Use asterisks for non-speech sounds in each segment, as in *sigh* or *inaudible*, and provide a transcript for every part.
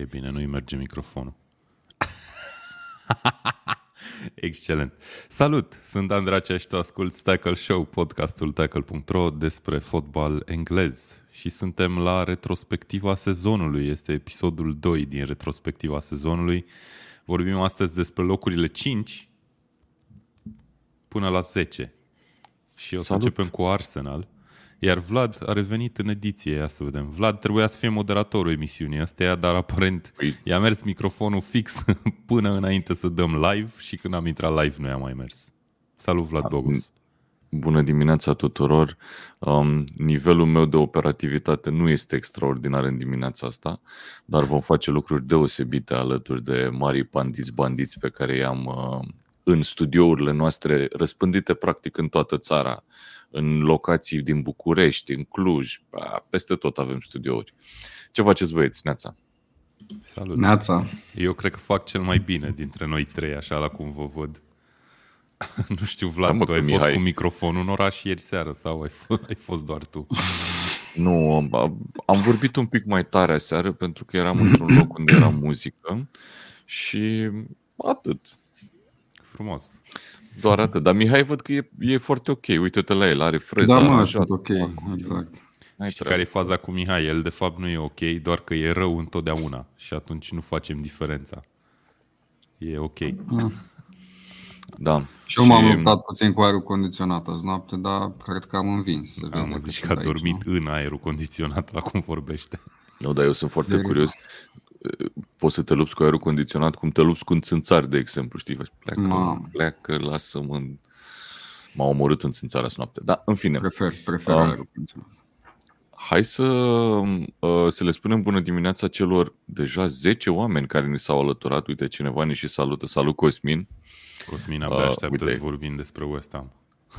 E bine, nu-i merge microfonul. *laughs* Excelent. Salut, sunt Andracea și tu asculti Tackle Show, podcastul tackle.ro despre fotbal englez și suntem la retrospectiva sezonului. Este episodul 2 din retrospectiva sezonului. Vorbim astăzi despre locurile 5 până la 10. Și o să Salut. începem cu Arsenal. Iar Vlad a revenit în ediție, ia să vedem. Vlad trebuia să fie moderatorul emisiunii astea, dar aparent Păi- i-a mers microfonul fix *laughs* până înainte să dăm live și când am intrat live nu i-a mai mers. Salut Vlad Bogos. Bună dimineața tuturor! Um, nivelul meu de operativitate nu este extraordinar în dimineața asta, dar vom face lucruri deosebite alături de marii bandiți bandiți pe care i-am uh, în studiourile noastre răspândite practic în toată țara, în locații din București, în Cluj, ba, peste tot avem studiouri. Ce faceți băieți, Neața? Salut. Neața. Eu cred că fac cel mai bine dintre noi trei, așa la cum vă văd. *laughs* nu știu, Vlad, Da, mă, tu că ai fost Mihai- cu microfonul în oraș ieri seară sau ai, f- ai fost doar tu? *laughs* Nu, am- am vorbit un pic mai tare aseară pentru că eram într-un loc unde era muzică și atât. Frumos. Doar atât. Dar Mihai văd că e, e foarte ok. Uite-te la el, are freza. Da, mă, aranjat. sunt ok, exact. N-ai Și treabă. care e faza cu Mihai? El de fapt nu e ok, doar că e rău întotdeauna și atunci nu facem diferența. E ok. Da. Și eu m-am luptat puțin cu aerul condiționat azi noapte, dar cred că am învins. Se Am vede mă că zici sunt că a aici, dormit nu? în aerul condiționat la cum vorbește. Nu, dar eu sunt foarte Very curios. Poți să te lupți cu aerul condiționat cum te lupți cu un țânțar, de exemplu, știi? Faci, Pleacă, Mamă. pleacă, lasă-mă. în- M-a omorât un țânțar azi noapte. Da, în fine. Prefer, prefer Am. aerul condiționat. Hai să, uh, să le spunem bună dimineața celor deja 10 oameni care ni s-au alăturat. Uite, cineva ne și salută. Salut, Cosmin. Cosmin abia Uh, așteaptă uite. să vorbim despre West Ham.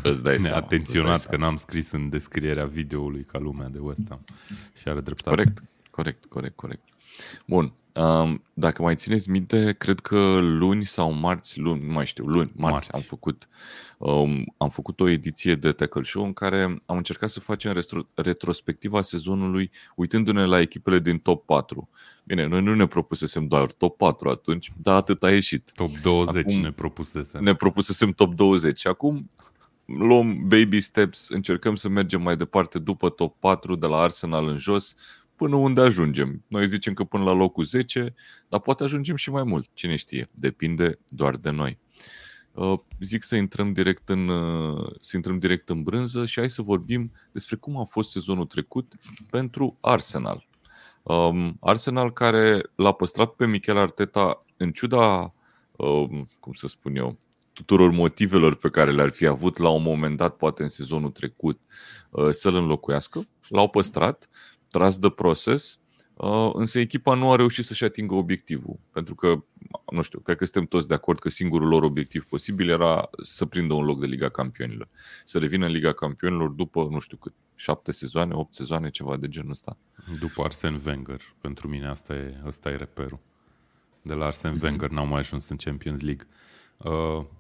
Îți dai Ne-a seama, atenționat îți că dai seama. n-am scris în descrierea videoului ca lumea de West Ham. Și are dreptate. Corect, corect, corect, corect. Bun. Um, dacă mai țineți minte, cred că luni sau marți, luni, nu mai știu, luni, marți, Marți. am făcut um, am făcut o ediție de Tackle Show în care am încercat să facem retro- retrospectiva sezonului uitându-ne la echipele din top 4. Bine, noi nu ne propusesem doar top 4 atunci, dar atât a ieșit. Top 20 Acum- ne propusese. Ne propusesem top 20 și acum luăm baby steps, încercăm să mergem mai departe după top 4 de la Arsenal în jos până unde ajungem. Noi zicem că până la locul 10, dar poate ajungem și mai mult, cine știe, depinde doar de noi. Uh, Zic să intrăm direct în uh, să intrăm direct în brânză și hai să vorbim despre cum a fost sezonul trecut pentru Arsenal. Um, Arsenal care l-a păstrat pe Mikel Arteta în ciuda um, cum să spun eu, tuturor motivelor pe care le-ar fi avut la un moment dat, poate în sezonul trecut, uh, să-l înlocuiască. L-au păstrat, tras de proces, uh, însă echipa nu a reușit să-și atingă obiectivul. Pentru că, nu știu, cred că suntem toți de acord că singurul lor obiectiv posibil era să prindă un loc de Liga Campionilor. Să revină în Liga Campionilor după, nu știu cât, șapte sezoane, opt sezoane, ceva de genul ăsta. După Arsene Wenger, pentru mine asta e, asta e reperul. De la Arsene Mhm. Wenger n-au mai ajuns în Champions League. Uh,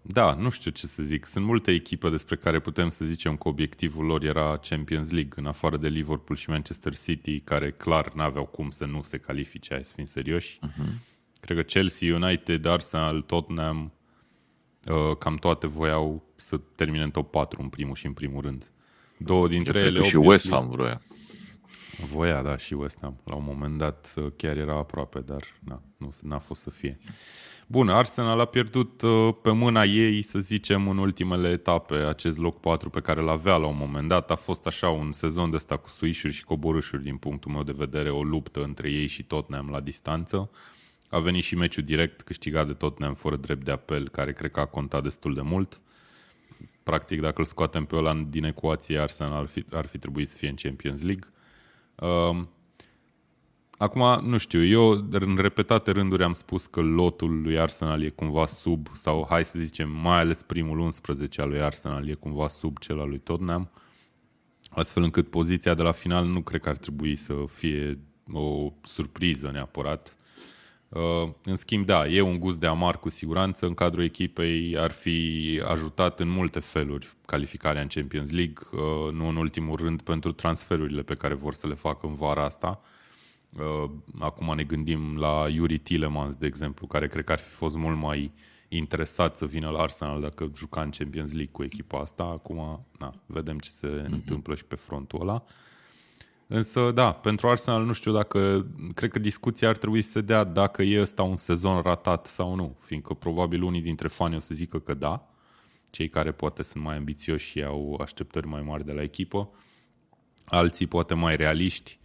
da, nu știu ce să zic. Sunt multe echipe despre care putem să zicem că obiectivul lor era Champions League, în afară de Liverpool și Manchester City, care clar n-aveau cum să nu se califice, hai să fim serioși. Uh-huh. Cred că Chelsea, United, Arsenal, Tottenham, uh, cam toate voiau să termine în top 4 în primul și în primul rând. Două dintre Cred ele, că și obviously- West Ham vroia. Voia, da, și West Ham. La un moment dat uh, chiar era aproape, dar na, nu n-a fost să fie. Bun, Arsenal a pierdut uh, pe mâna ei, să zicem, în ultimele etape acest loc 4 pe care l-avea la un moment dat. A fost așa un sezon de ăsta cu suișuri și coborâșuri din punctul meu de vedere, o luptă între ei și Tottenham la distanță. A venit și meciul direct câștigat de Tottenham fără drept de apel, care cred că a contat destul de mult. Practic, dacă îl scoatem pe ăla din ecuație, Arsenal ar fi, ar fi trebuit să fie în Champions League. Um, acum, nu știu, eu în repetate rânduri am spus că lotul lui Arsenal e cumva sub, sau hai să zicem, mai ales primul 11 al lui Arsenal e cumva sub cel al lui Tottenham, astfel încât poziția de la final nu cred că ar trebui să fie o surpriză neapărat. Uh, în schimb, da, e un gust de amar cu siguranță. În cadrul echipei ar fi ajutat în multe feluri calificarea în Champions League, uh, nu în ultimul rând pentru transferurile pe care vor să le facă în vara asta. Uh, acum ne gândim la Yuri Tillemans, de exemplu, care cred că ar fi fost mult mai interesat să vină la Arsenal dacă juca în Champions League cu echipa asta. Acum, na, vedem ce se mm-hmm. întâmplă și pe frontul ăla. Însă, da, pentru Arsenal nu știu dacă, cred că discuția ar trebui să se dea dacă e ăsta un sezon ratat sau nu, fiindcă probabil unii dintre fani o să zică că da, cei care poate sunt mai ambițioși și au așteptări mai mari de la echipă, alții poate mai realiști.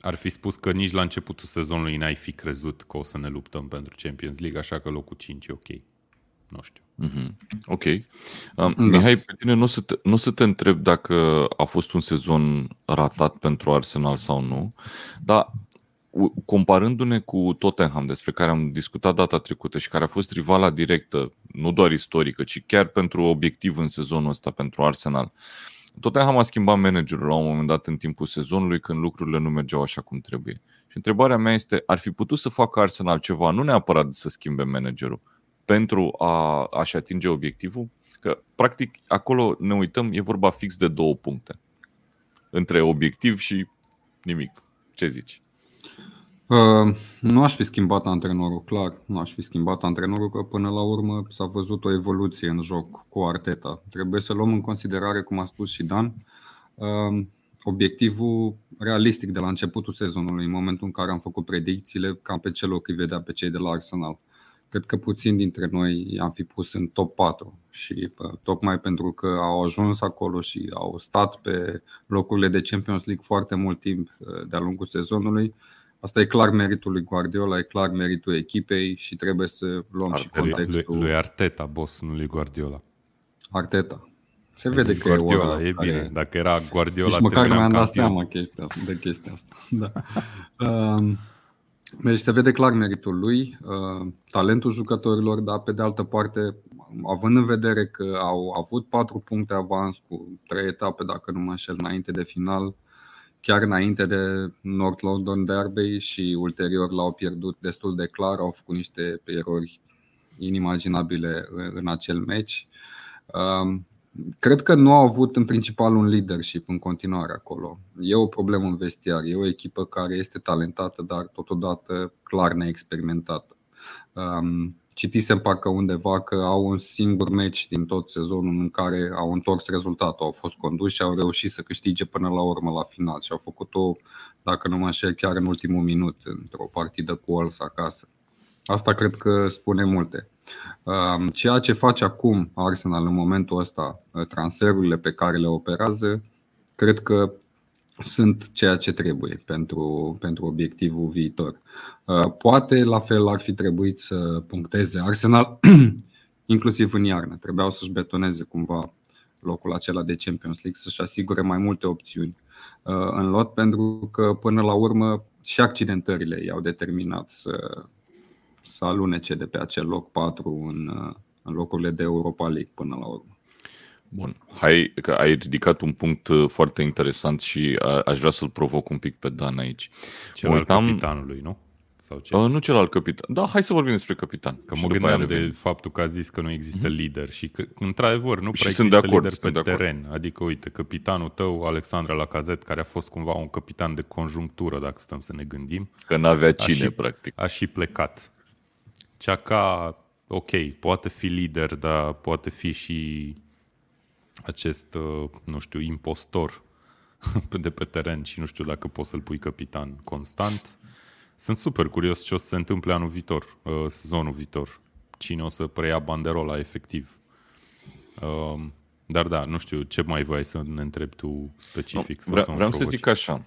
Ar fi spus că nici la începutul sezonului n-ai fi crezut că o să ne luptăm pentru Champions League, așa că locul 5 e ok. Nu știu. Mm-hmm. Ok. Um, da. Mihai, pe tine nu să, te, nu să te întreb dacă a fost un sezon ratat pentru Arsenal sau nu, dar comparându-ne cu Tottenham, despre care am discutat data trecută și care a fost rivala directă, nu doar istorică, ci chiar pentru obiectiv în sezonul ăsta pentru Arsenal, Tottenham a schimbat managerul la un moment dat în timpul sezonului când lucrurile nu mergeau așa cum trebuie. Și întrebarea mea este, ar fi putut să facă Arsenal ceva, nu neapărat să schimbe managerul, pentru a, a-și atinge obiectivul? Că, practic, acolo ne uităm, e vorba fix de două puncte. Între obiectiv și nimic. Ce zici? Uh, nu aș fi schimbat antrenorul, clar. Nu aș fi schimbat antrenorul, că până la urmă s-a văzut o evoluție în joc cu Arteta. Trebuie să luăm în considerare, cum a spus și Dan, uh, obiectivul realistic de la începutul sezonului, în momentul în care am făcut predicțiile, cam pe ce loc îi vedea pe cei de la Arsenal. Cred că puțin dintre noi i-am fi pus în top 4 și tocmai pentru că au ajuns acolo și au stat pe locurile de Champions League foarte mult timp uh, de-a lungul sezonului, Asta e clar meritul lui Guardiola, e clar meritul echipei și trebuie să luăm Ar, și contextul. Lui, lui Arteta, boss, nu lui Guardiola. Arteta. Se vede că Guardiola, e, e bine. Care... Dacă era Guardiola, Deci măcar mi-am dat seama chestia asta, de chestia asta. *laughs* Da. Uh, *laughs* deci se vede clar meritul lui, uh, talentul jucătorilor, dar pe de altă parte, având în vedere că au avut patru puncte avans cu trei etape, dacă nu mă înșel, înainte de final, chiar înainte de North London Derby și ulterior l-au pierdut destul de clar, au făcut niște erori inimaginabile în acel meci. Um, cred că nu au avut în principal un leadership în continuare acolo. E o problemă în vestiar, e o echipă care este talentată, dar totodată clar neexperimentată. Um, citisem parcă undeva că au un singur meci din tot sezonul în care au întors rezultatul. Au fost conduși și au reușit să câștige până la urmă la final și au făcut-o, dacă nu mă înșel, chiar în ultimul minut într-o partidă cu Wolves acasă. Asta cred că spune multe. Um, ceea ce face acum Arsenal în momentul ăsta, transferurile pe care le operează, cred că sunt ceea ce trebuie pentru, pentru obiectivul viitor. Uh, poate la fel ar fi trebuit să puncteze Arsenal, *clears throat* inclusiv în iarnă. Trebuiau să-și betoneze cumva locul acela de Champions League, să-și asigure mai multe opțiuni uh, în lot, pentru că până la urmă și accidentările i-au determinat să, să alunece de pe acel loc 4 în, uh, în locurile de Europa League până la urmă. Bun. Hai că ai ridicat un punct uh, foarte interesant și a, aș vrea să-l provoc un pic pe Dan aici. Cel al capitanului, nu? Sau ce? Uh, nu cel al capitan. Da, hai să vorbim despre capitan. Că mă gândeam de faptul că a zis că nu există mm-hmm. lider și că, într-adevăr, nu prea există de acord, lider pe de teren. Acord. Adică, uite, capitanul tău, Alexandra Lacazet, care a fost cumva un capitan de conjunctură, dacă stăm să ne gândim. Că n-avea cine, a și, practic. A și plecat. Ceaca, ok, poate fi lider, dar poate fi și acest, uh, nu știu, impostor *laughs* de pe teren și nu știu dacă poți să-l pui capitan constant. Sunt super curios ce o să se întâmple anul viitor, uh, sezonul viitor. Cine o să preia banderola efectiv. Um, dar da, nu știu, ce mai vrei să ne întrebi tu specific? No, vre- să vreau să zic așa.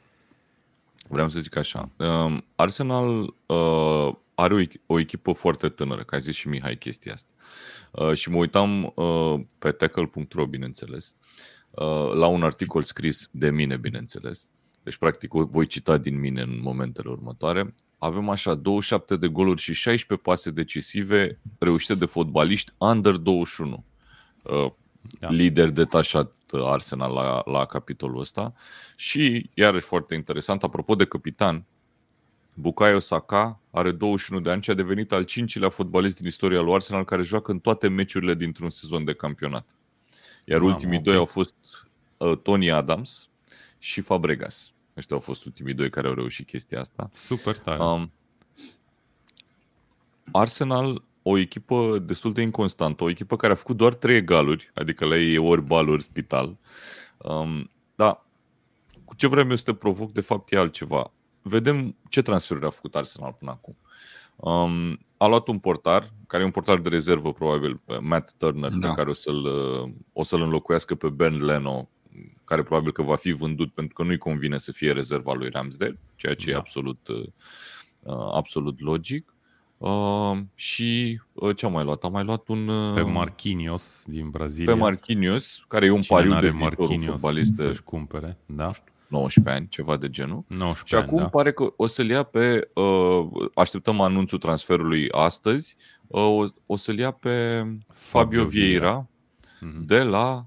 Vreau să zic așa. Um, Arsenal uh, are o, o echipă foarte tânără, că ai zis și Mihai chestia asta. Uh, și mă uitam uh, pe tackle.ro, bineînțeles, uh, la un articol scris de mine, bineînțeles. Deci, practic, o voi cita din mine în momentele următoare. Avem așa 27 de goluri și 16 pase decisive reușite de fotbaliști under 21. Da. Lider detașat Arsenal la, la capitolul ăsta. Și, iarăși foarte interesant, apropo de capitan, Bukayo Saka are 21 de ani și a devenit al cincilea fotbalist din istoria lui Arsenal care joacă în toate meciurile dintr-un sezon de campionat. Iar Mamă, ultimii okay. doi au fost uh, Tony Adams și Fabregas. Ăștia au fost ultimii doi care au reușit chestia asta. Super tare. Um, Arsenal, o echipă destul de inconstantă, o echipă care a făcut doar trei egaluri, adică la ei e ori bal, ori spital. Um, da, cu ce vrem eu să te provoc, de fapt, e altceva. Vedem ce transferuri a făcut Arsenal până acum. Um, a luat un portar, care e un portar de rezervă, probabil, pe Matt Turner, da. pe care o să-l, o să-l înlocuiască pe Ben Leno, care probabil că va fi vândut pentru că nu-i convine să fie rezerva lui Ramsdale, ceea ce da. e absolut, uh, absolut logic. Uh, și uh, ce am mai luat? Am mai luat un... Uh, pe Marquinhos din Brazilia. Pe Marquinhos, care e un Cine pariu de Marquinhos fotbalist de... să-și cumpere, da? 19 ani, ceva de genul. 19 și acum ani, da. pare că o să-l ia pe... Uh, așteptăm anunțul transferului astăzi. Uh, o, o să-l ia pe Fabio, Fabio Vieira mm-hmm. de la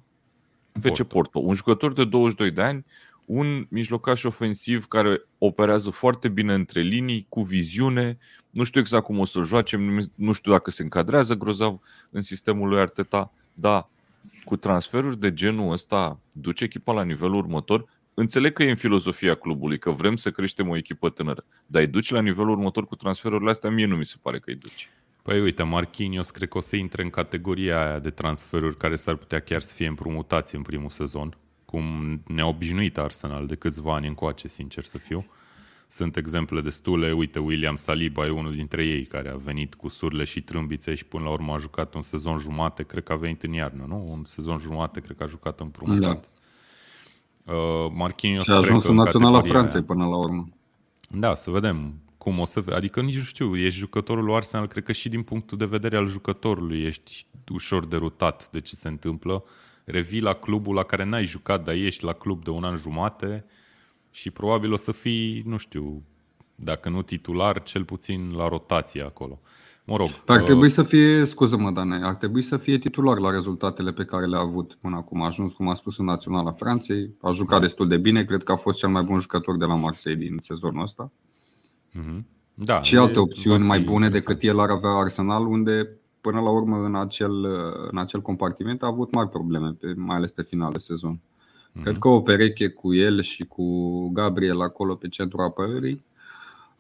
FC Porto. Porto. Un jucător de 22 de ani, un mijlocaș ofensiv care operează foarte bine între linii, cu viziune. Nu știu exact cum o să joace, nu știu dacă se încadrează grozav în sistemul lui Arteta, dar cu transferuri de genul ăsta duce echipa la nivelul următor. Înțeleg că e în filozofia clubului, că vrem să creștem o echipă tânără, dar îi duci la nivelul următor cu transferurile astea, mie nu mi se pare că îi duci. Păi uite, Marquinhos cred că o să intre în categoria aia de transferuri care s-ar putea chiar să fie împrumutați în primul sezon, cum ne-a obișnuit Arsenal de câțiva ani încoace, sincer să fiu. Sunt exemple destule, uite, William Saliba e unul dintre ei care a venit cu surle și trâmbițe și până la urmă a jucat un sezon jumate, cred că a venit în iarnă, nu? Un sezon jumate, cred că a jucat împrumutat. Da. Uh, Marquinhos și a ajuns în naționala Franței aia. până la urmă. Da, să vedem cum o să... Adică nici nu știu, ești jucătorul lui Arsenal, cred că și din punctul de vedere al jucătorului ești ușor derutat de ce se întâmplă. Revii la clubul la care n-ai jucat, dar ești la club de un an jumate și probabil o să fii, nu știu, dacă nu titular, cel puțin la rotație acolo. Mă rog. Ar uh... trebui să fie, scuză-mă, Dane, ar trebui să fie titular la rezultatele pe care le-a avut până acum. A ajuns, cum a spus, în Naționala Franței, a jucat da. destul de bine, cred că a fost cel mai bun jucător de la Marseille din sezonul ăsta. Mm-hmm. Da, și alte opțiuni mai bune decât el ar avea Arsenal, unde până la urmă în acel, în acel compartiment a avut mari probleme, pe, mai ales pe final de sezon. Mm-hmm. Cred că o pereche cu el și cu Gabriel acolo pe centrul apărării,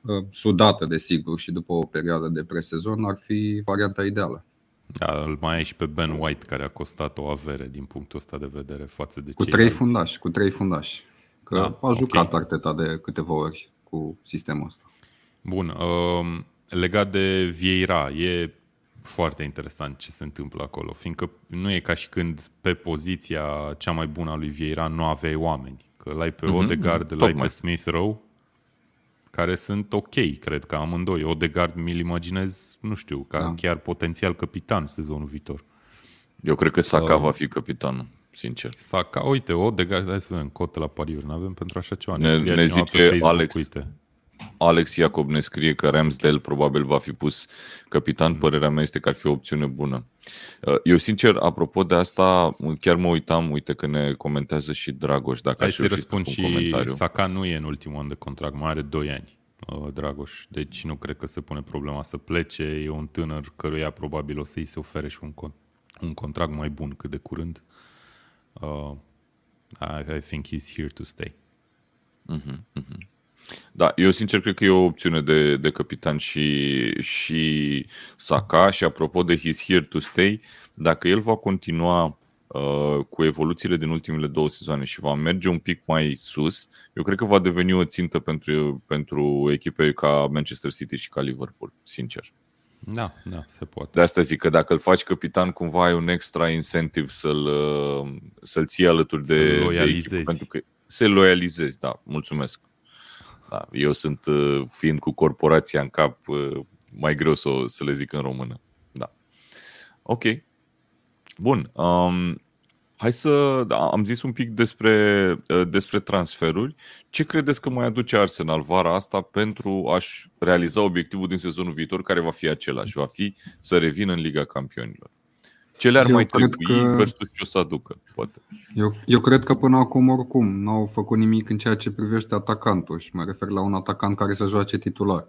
uh, sudată desigur și după o perioadă de presezon, ar fi varianta ideală. Da, îl mai ai și pe Ben White, care a costat o avere din punctul ăsta de vedere față de Cu trei fundași, cu trei fundași. Că da, a jucat okay. Arteta de câteva ori cu sistemul ăsta. Bun. Uh, legat de Vieira, e foarte interesant ce se întâmplă acolo, fiindcă nu e ca și când pe poziția cea mai bună a lui Vieira nu aveai oameni. Că l-ai pe mm-hmm, Odegaard, l-ai pe Smith Rowe, care sunt ok, cred că amândoi. Odegaard mi-l imaginez, nu știu, ca da. chiar potențial capitan sezonul viitor. Eu cred că Saka uh, va fi capitanul, sincer. Saka, uite, Odegaard, hai să vedem, cotă la pariuri, nu avem pentru așa ceva. Ne, ne, ne zice pe Facebook, Alex, uite. Alex Iacob ne scrie că Ramsdale probabil va fi pus capitan. Mm. Părerea mea este că ar fi o opțiune bună. Uh, eu, sincer, apropo de asta, chiar mă uitam, uite că ne comentează și Dragoș. Dacă Hai să răspund și comentariu. Saka nu e în ultimul an de contract, mai are 2 ani. Uh, Dragoș, deci nu cred că se pune problema să plece. E un tânăr căruia probabil o să-i se ofere și un, con- un contract mai bun cât de curând. Uh, I, I think he's here to stay. Uh-huh, uh-huh. Da, eu sincer cred că e o opțiune de, de capitan și, și Saka și apropo de He's Here to Stay, dacă el va continua uh, cu evoluțiile din ultimele două sezoane și va merge un pic mai sus, eu cred că va deveni o țintă pentru, pentru echipe ca Manchester City și ca Liverpool, sincer. Da, da, se poate. De asta zic că dacă îl faci capitan, cumva ai un extra incentive să-l, uh, să-l ții alături de, de echipă, pentru că se loializezi, da, mulțumesc. Da, eu sunt, uh, fiind cu corporația în cap, uh, mai greu să, să le zic în română. Da. Ok. Bun. Um, hai să. Da, am zis un pic despre, uh, despre transferuri. Ce credeți că mai aduce Arsenal vara asta pentru a-și realiza obiectivul din sezonul viitor, care va fi același? Va fi să revină în Liga Campionilor. Ce le-ar eu mai trebui că... versus ce o să aducă, poate? Eu, eu cred că până acum oricum nu au făcut nimic în ceea ce privește atacantul și mă refer la un atacant care să joace titular.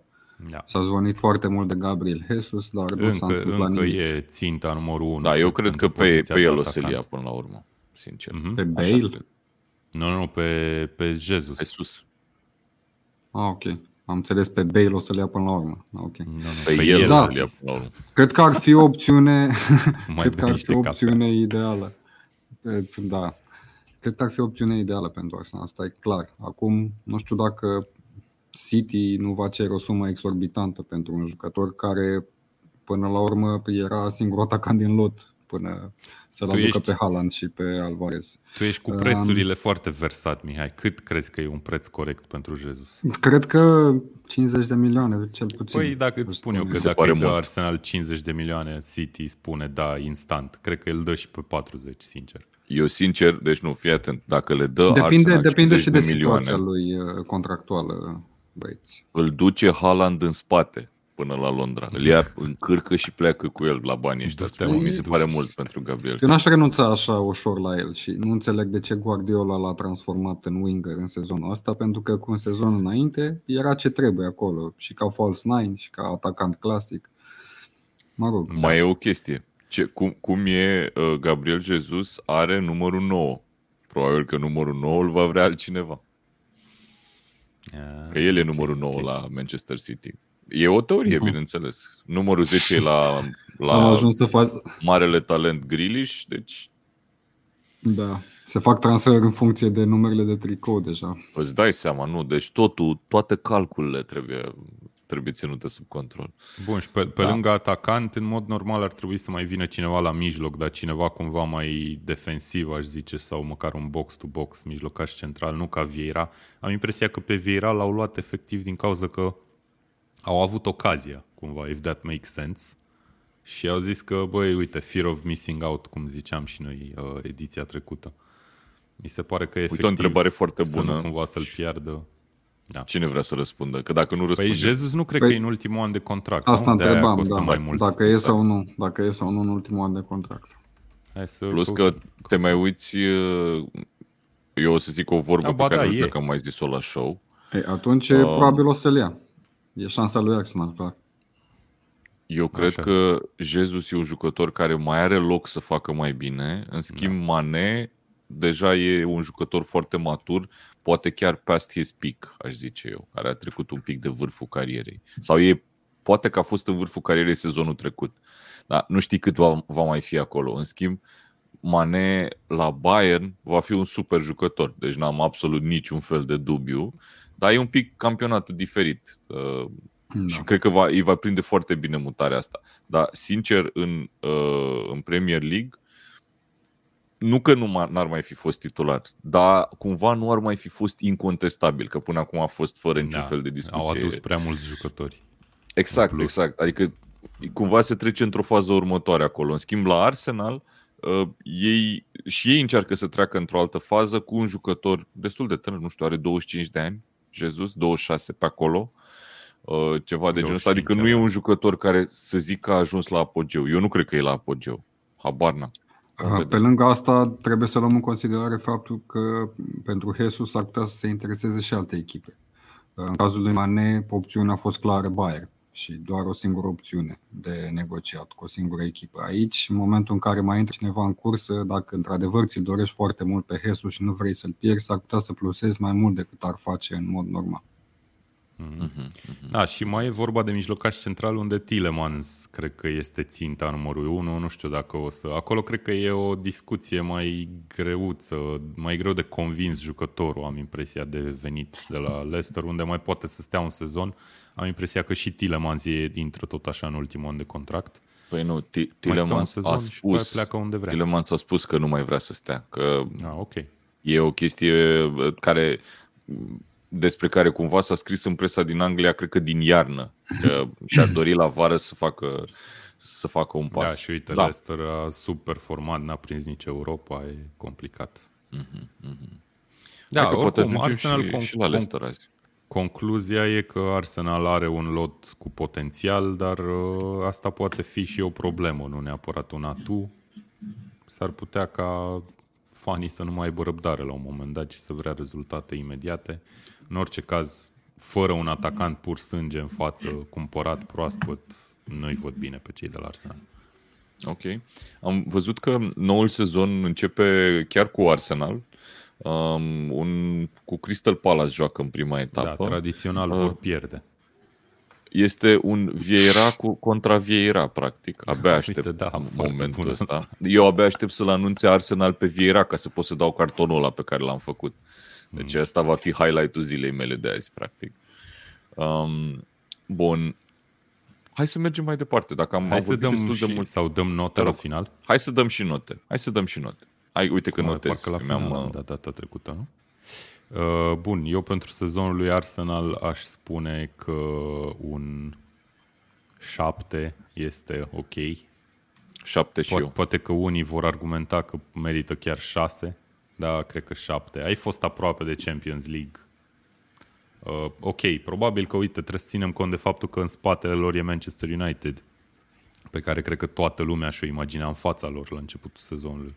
Da. S-a zvonit foarte mult de Gabriel Jesus, dar nu încă, s-a întâmplat încă nimic. e ținta numărul 1. Da, eu cred că pe, pe el o să-l ia până la urmă, sincer. Mm-hmm. Pe Bale? Nu, nu, pe, pe Jesus. Pe sus. Ah, ok. Am înțeles pe Bale o să le ia până la urmă. Ah, ok. Nu, nu, Pe pe el el da. să-l ia până la urmă. Cred că ar fi o opțiune, *laughs* Mai *laughs* cred că bea ar niște fi o cafea. opțiune ideală. E, Da. Cred că ar fi o opțiune ideală pentru Arsenal, asta e clar. Acum, nu știu dacă City nu va cere o sumă exorbitantă pentru un jucător care până la urmă era singurul atacant din lot până să-l Tu aducă ești- pe Haaland și pe Alvarez. Tu ești cu prețurile foarte versat, Mihai. Cât crezi că e un preț corect pentru Jesus? Cred că 50 de milioane, cel puțin. Păi dacă îți spun eu că Mi se dacă pare îi dă mult. Arsenal 50 de milioane, City spune da instant. Cred că îl dă și pe 40, sincer. Eu sincer, deci nu, fii atent, dacă le dă Depinde, Arsenal depinde 50 și de, de milioane, situația lui uh, contractuală, băieți. îl duce Haaland în spate până la Londra. Îl ia în cârcă și pleacă cu el la banii ăștia. Du-te, Spun, mă, Mi se du-te. pare mult pentru Gabriel. Eu n-aș renunța așa ușor la el și nu înțeleg de ce Guardiola l-a transformat în winger în sezonul ăsta, pentru că cu un sezon înainte era ce trebuie acolo, și ca false nine, și ca atacant clasic. Mă rog, Mai e o chestie. Ce, cum, cum e uh, Gabriel Jesus are numărul 9. Probabil că numărul 9 îl va vrea altcineva. Că el e numărul 9 la Manchester City. E o teorie, Mhm. bineînțeles. Numărul 10 e la, am la ajuns să fac, marele talent Grealish, deci da, se fac transfer în funcție de numerele de tricou deja. îți dai seama, nu? Deci totul, toate calculele trebuie, trebuie ținute sub control. Bun, și pe, pe da. lângă atacant, în mod normal ar trebui să mai vină cineva la mijloc, dar cineva cumva mai defensiv, aș zice, sau măcar un box-to-box, mijlocaș central, nu ca Vieira. Am impresia că pe Vieira l-au luat efectiv din cauza că au avut ocazia, cumva, if that makes sense. Și au zis că, băi, uite, fear of missing out, cum ziceam și noi uh, ediția trecută. Mi se pare că efectiv o întrebare foarte să bună. nu cumva să-l piardă. Da. Cine vrea să răspundă? Că dacă nu Păi răspunde... Jesus nu cred Păi, că e în ultimul an de contract. Asta nu? De-aia întrebam, costă da, mai mult. dacă e Exact. sau nu, dacă e sau nu în ultimul an de contract. Hai să Plus căutăm. că te mai uiți... uh, Eu o să zic o vorbă Da, pe ba care da, nu știu e. dacă am mai zis-o la show. Ei, atunci Um, probabil o să-l ia. E șansa lui Arsenal, clar. Eu cred Așa. că Jesus e un jucător care mai are loc să facă mai bine. În schimb, Da. Mane deja e un jucător foarte matur, poate chiar past his peak, aș zice eu, care a trecut un pic de vârful carierei. Sau e, poate că a fost în vârful carierei sezonul trecut. Dar nu știi cât va, va mai fi acolo. În schimb, Mane la Bayern va fi un super jucător, deci n-am absolut niciun fel de dubiu, dar e un pic campionatul diferit. Uh, Da. și cred că va, îi va prinde foarte bine mutarea asta. Dar, sincer, în, uh, în Premier League, nu că nu m- n-ar mai fi fost titular, dar cumva nu ar mai fi fost incontestabil, că până acum a fost fără niciun Da, fel de discuție. Au adus prea mulți jucători. Exact, în plus. exact. Adică cumva se trece într-o fază următoare acolo. În schimb, la Arsenal, uh, ei, și ei încearcă să treacă într-o altă fază cu un jucător destul de tânăr, nu știu, are 25 de ani, Jesus, 26 pe acolo, uh, ceva de genul ăsta. 25, Adică nu e da. un jucător care să zic că a ajuns la apogeu. Eu nu cred că e la apogeu. Habar n-am. Vom Ah, vedea. Pe lângă asta, trebuie să luăm în considerare faptul că pentru Jesus ar putea să se intereseze și alte echipe. În cazul lui Mane, opțiunea a fost clară Bayern și doar o singură opțiune de negociat cu o singură echipă. Aici, în momentul în care mai intră cineva în cursă, dacă într-adevăr ți-l dorești foarte mult pe Jesus și nu vrei să-l pierzi, ar putea să plusezi mai mult decât ar face în mod normal. Mhm. Da, și mai e vorba de mijlocaș central unde Tillemans cred că este ținta numărul 1, nu știu dacă o să... Acolo cred că e o discuție mai greuță, mai greu de convins jucătorul, am impresia de venit de la Leicester, unde mai poate să stea un sezon. Am impresia că și Tillemans e, intră tot așa în ultimul an de contract. Păi nu, Ti- Mai stă un Tillemans sezon a și după aia spus, pleacă unde vrea. Tillemans a spus că nu mai vrea să stea, că Ah, ok. E o chestie uh, care despre care cumva s-a scris în presa din Anglia, cred că din iarnă, că *laughs* și-ar dori la vară să facă, să facă un pas. Da, și uite, da. Leicester a subperformat, n-a prins nici Europa, e complicat. Da, Hai că poate oricum, ajungem Arsenal și, con- și la Leicester azi. Concluzia e că Arsenal are un lot cu potențial, dar uh, asta poate fi și o problemă, nu neapărat un atu. S-ar putea ca fanii să nu mai aibă răbdare la un moment dat și să vrea rezultate imediate. În orice caz, fără un atacant pur sânge în față, cumpărat proaspăt, nu-i văd bine pe cei de la Arsenal. Ok. Am văzut că noul sezon începe chiar cu Arsenal. Um, un, cu Crystal Palace joacă în prima etapă. Da, tradițional uh, vor pierde. Este un Vieira cu, contra Vieira, practic. *laughs* Abia aștept Uite, da, momentul ăsta. Asta. Eu abia aștept să-l anunțe Arsenal pe Vieira ca să pot să dau cartonul ăla pe care l-am făcut. Deci mm. asta va fi highlight-ul zilei mele de azi, practic. Um, bun. Hai să mergem mai departe. Dacă am Hai să dăm și, de mult... sau dăm note la final? Hai să dăm și note. Hai să dăm și note. Hai, uite că notez. Parcă la final am dat data trecută, nu? Uh, bun, eu pentru sezonul lui Arsenal aș spune că un 7 este ok. 7 și poate, eu. Poate că unii vor argumenta că merită chiar 6, dar cred că 7. Ai fost aproape de Champions League. Uh, ok, probabil că, uite, trebuie să ținem cont de faptul că în spatele lor e Manchester United, pe care cred că toată lumea și-o imagina în fața lor la începutul sezonului.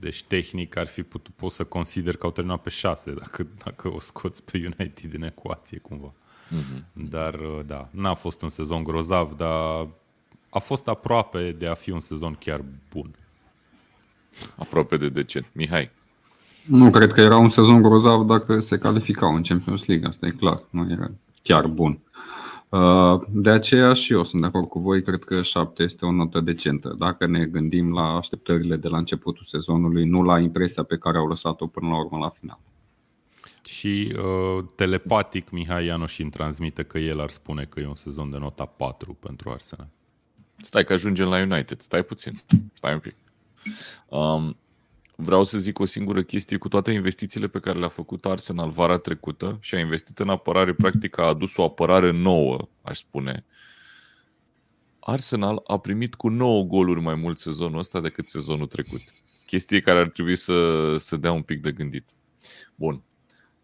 Deci, tehnic, ar fi putut, pot să consider că au terminat pe 6, dacă, dacă o scoți pe United din ecuație, cumva. Mm-hmm. Dar, uh, da, n-a fost un sezon grozav, dar a fost aproape de a fi un sezon chiar bun. Aproape de decent. Mihai? Nu cred că era un sezon grozav dacă se calificau în Champions League, asta e clar. Nu era chiar bun. Uh, de aceea și eu sunt de acord cu voi, cred că 7 este o notă decentă. Dacă ne gândim la așteptările de la începutul sezonului, nu la impresia pe care au lăsat-o până la urmă la final. Și uh, telepatic Mihai Ianoș îmi transmite că el ar spune că e un sezon de nota 4 pentru Arsenal. Stai că ajungem la United, stai puțin, stai un pic. Um, vreau să zic o singură chestie cu toate investițiile pe care le-a făcut Arsenal vara trecută și a investit în apărare, practic a adus o apărare nouă, aș spune. Arsenal a primit cu 9 goluri mai mult sezonul ăsta decât sezonul trecut. Chestie care ar trebui să, să dea un pic de gândit. Bun,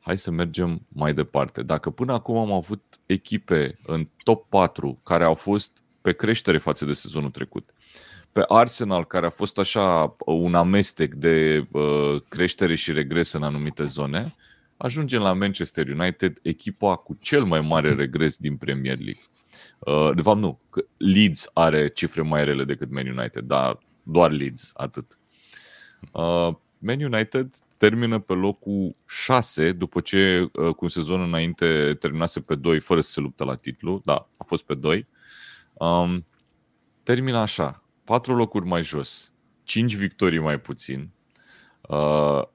hai să mergem mai departe. Dacă până acum am avut echipe în top 4 care au fost pe creștere față de sezonul trecut, pe Arsenal, care a fost așa un amestec de uh, creștere și regres în anumite zone, ajungem la Manchester United, echipa cu cel mai mare regres din Premier League. Uh, de fapt, nu. Leeds are cifre mai rele decât Man United, dar doar Leeds, atât. Uh, Man United termină pe locul 6 după ce uh, cu un sezon înainte terminase pe 2 fără să se luptă la titlu. Da, a fost pe 2. Um, termină așa. 4 locuri mai jos, 5 victorii mai puțin,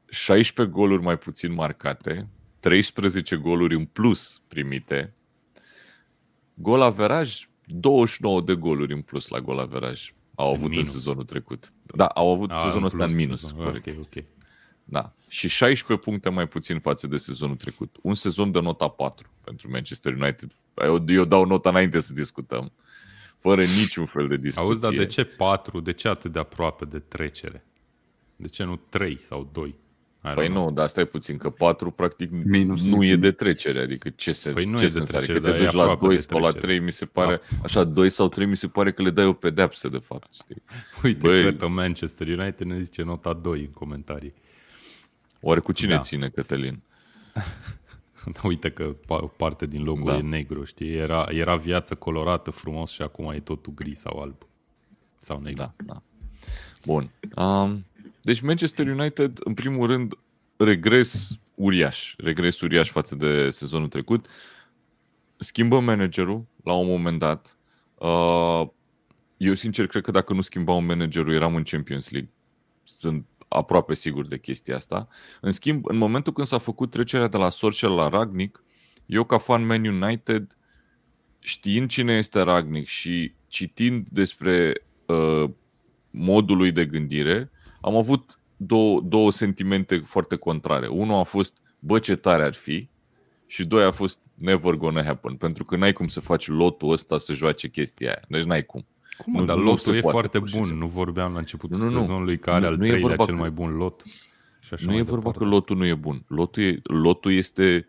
16 uh, goluri mai puțin marcate, 13 goluri în plus primite, gol averaj, 29 de goluri în plus la gol averaj au avut în, în sezonul trecut. Da, au avut A, sezonul ăsta în minus. Sezon. Okay, okay. Da. Și 16 puncte mai puțin față de sezonul trecut. Un sezon de nota 4 pentru Manchester United. Eu, eu dau nota înainte să discutăm. Uh, fără niciun fel de discuție. Auzi, dar de ce 4? De ce atât de aproape de trecere? De ce nu 3 sau 2? Păi nu, dar stai puțin, că 4 practic Minus nu e de trecere, adică ce se păi nu ce e de trecere, că te duci la 2 sau la 3, mi se pare, da. așa 2 sau 3 mi se pare că le dai o pedepsă de fapt, știi? *laughs* Uite, Băi, cred că Manchester United ne zice nota 2 în comentarii. Oare cu cine da. ține, Cătălin? *laughs* *laughs* Uite că parte din logo da. e negru, știi? Era, era viață colorată, frumos și acum e totul gri sau alb. Sau negru. Da, da. Bun. Um, deci Manchester United, în primul rând, regres uriaș. Regres uriaș față de sezonul trecut. Schimbă managerul la un moment dat. Uh, eu sincer cred că dacă nu schimbau managerul eram în Champions League. Sunt aproape sigur de chestia asta. În schimb, în momentul când s-a făcut trecerea de la Sorcel la Ragnic, eu ca fan Man United, știind cine este Ragnic și citind despre uh, modul lui de gândire, am avut două, două sentimente foarte contrare. Unul a fost, bă, ce tare ar fi, și doi a fost never gonna happen, pentru că n-ai cum să faci lotul ăsta să joace chestia aia. Deci n-ai cum. Cum, nu, dar lotul e poate, foarte bun. Nu vorbeam la începutul nu, nu, sezonului că are nu, al nu treilea cel mai bun lot. Și așa nu e vorba că lotul nu e bun. Lotul, e, lotul este...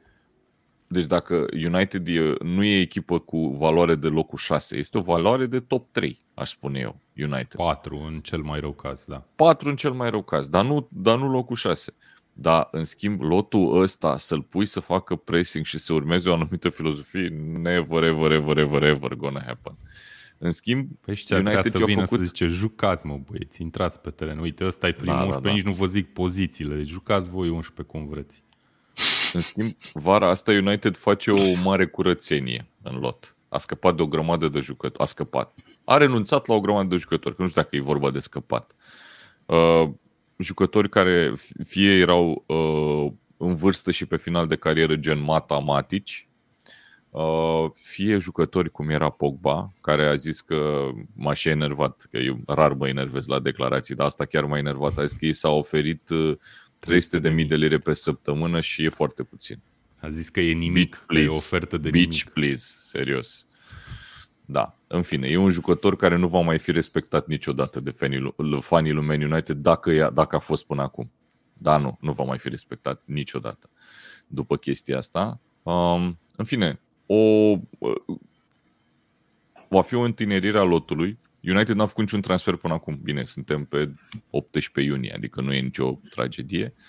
Deci dacă United e, nu e echipă cu valoare de locul 6, este o valoare de top 3, aș spune eu, United. 4 în cel mai rău caz, da. 4 în cel mai rău caz, dar nu, dar nu locul 6. Dar, în schimb, lotul ăsta, să-l pui să facă pressing și să urmeze o anumită filozofie, never, ever, ever, ever, ever gonna happen. În schimb, păi și United să vină făcut... să zice, jucați mă băieți, intrați pe teren. Uite, ăsta e primul da, 11, da, da. nici nu vă zic pozițiile, deci jucați voi 11 cum vreți. În schimb, vara asta United face o mare curățenie în lot. A scăpat de o grămadă de jucători. A scăpat. A renunțat la o grămadă de jucători, că nu știu dacă e vorba de scăpat. Uh, jucători care fie erau uh, în vârstă și pe final de carieră gen Mata Matici, uh, fie jucători cum era Pogba, care a zis că m-aș și enervat, că eu rar mă enervez la declarații, dar asta chiar m-a enervat. A zis că i s-a oferit 300 uh, de mii de lire pe săptămână și e foarte puțin. A zis că e nimic, Beach, please. că e ofertă de Beach, nimic. please, serios. Da, în fine, e un jucător care nu va mai fi respectat niciodată de fanii, fanii lui Man United dacă, e, dacă a fost până acum. Da, nu, nu va mai fi respectat niciodată după chestia asta. Um, în fine, o, uh, va fi o întinerire a lotului. United n-a făcut niciun transfer până acum. Bine, suntem pe 18 iunie, adică nu e nicio tragedie. Uh,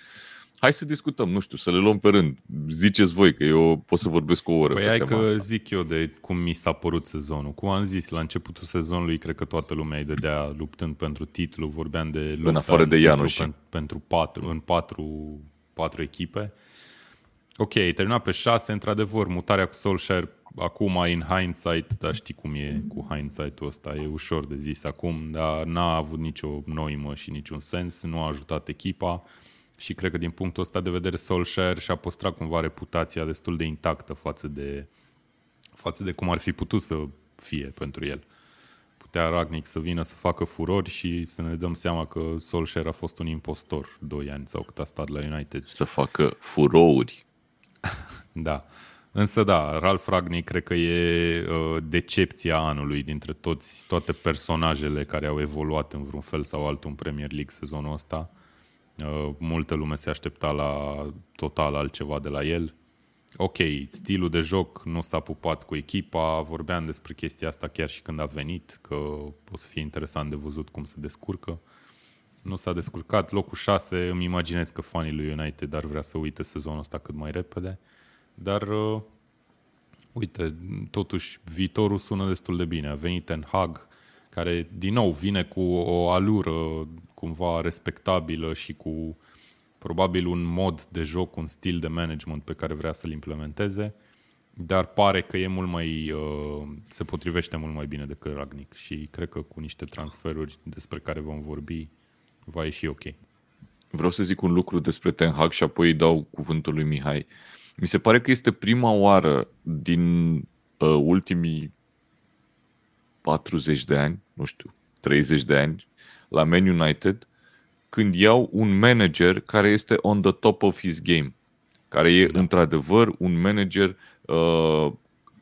Hai să discutăm, nu știu, să le luăm pe rând. Ziceți voi că eu pot să vorbesc o oră. Păi hai că zic eu de cum mi s-a părut sezonul. Cum am zis, la începutul sezonului, cred că toată lumea îi dădea luptând pentru titlu, vorbeam de în afară de Ianuș. Pentru, pentru patru, în patru, patru echipe. Ok, terminat pe șase, într-adevăr, mutarea cu Solskjaer acum în hindsight, dar știi cum e cu hindsight-ul ăsta, e ușor de zis acum, dar n-a avut nicio noimă și niciun sens, nu a ajutat echipa și cred că din punctul ăsta de vedere Solskjaer și-a păstrat cumva reputația destul de intactă față de, față de cum ar fi putut să fie pentru el. Putea Ragnic să vină să facă furori și să ne dăm seama că Solskjaer a fost un impostor doi ani sau cât a stat la United. Să facă furori. *laughs* da. Însă da, Ralf Ragnic cred că e uh, decepția anului dintre toți, toate personajele care au evoluat în vreun fel sau altul în Premier League sezonul ăsta. Uh, multă lume se aștepta la total altceva de la el. Ok, stilul de joc nu s-a pupat cu echipa, vorbeam despre chestia asta chiar și când a venit, că o să fie interesant de văzut cum se descurcă. Nu s-a descurcat, locul 6, îmi imaginez că fanii lui United ar vrea să uite sezonul ăsta cât mai repede, dar uh, uite, totuși viitorul sună destul de bine. A venit Ten Hag, care din nou vine cu o alură cumva respectabilă și cu probabil un mod de joc, un stil de management pe care vrea să-l implementeze, dar pare că e mult mai, uh, se potrivește mult mai bine decât Ragnic și cred că cu niște transferuri despre care vom vorbi va ieși ok. Vreau să zic un lucru despre Ten Hag și apoi îi dau cuvântul lui Mihai. Mi se pare că este prima oară din uh, ultimii 40 de ani, nu știu, 30 de ani, la Man United, când iau un manager care este on the top of his game, care e da. într-adevăr un manager uh,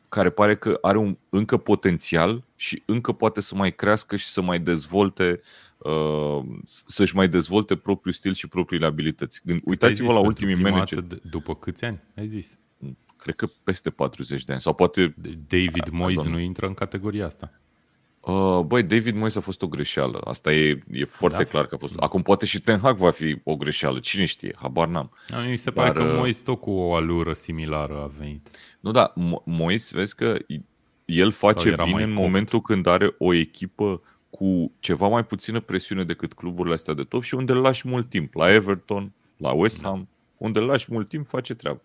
care pare că are un încă potențial și încă poate să mai crească și să mai dezvolte uh, să-și mai dezvolte propriul stil și propriile abilități. Uitați-vă la ultimii manageri. După câți ani ai zis? Cred că peste 40 de ani. Sau poate... David Moyes nu intră în categoria asta. Uh, băi, David Moyes a fost o greșeală. Asta e, e foarte da? clar că a fost. Acum poate și Ten Hag va fi o greșeală. Cine știe? Habar n-am. Da, mi se pare Dar, că uh, Moyes tot cu o alură similară a venit. Nu, da, Moyes, vezi că el face bine în momentul când are o echipă cu ceva mai puțină presiune decât cluburile astea de top și unde îl lași mult timp. La Everton, la West Ham, da. unde îl lași mult timp, face treabă.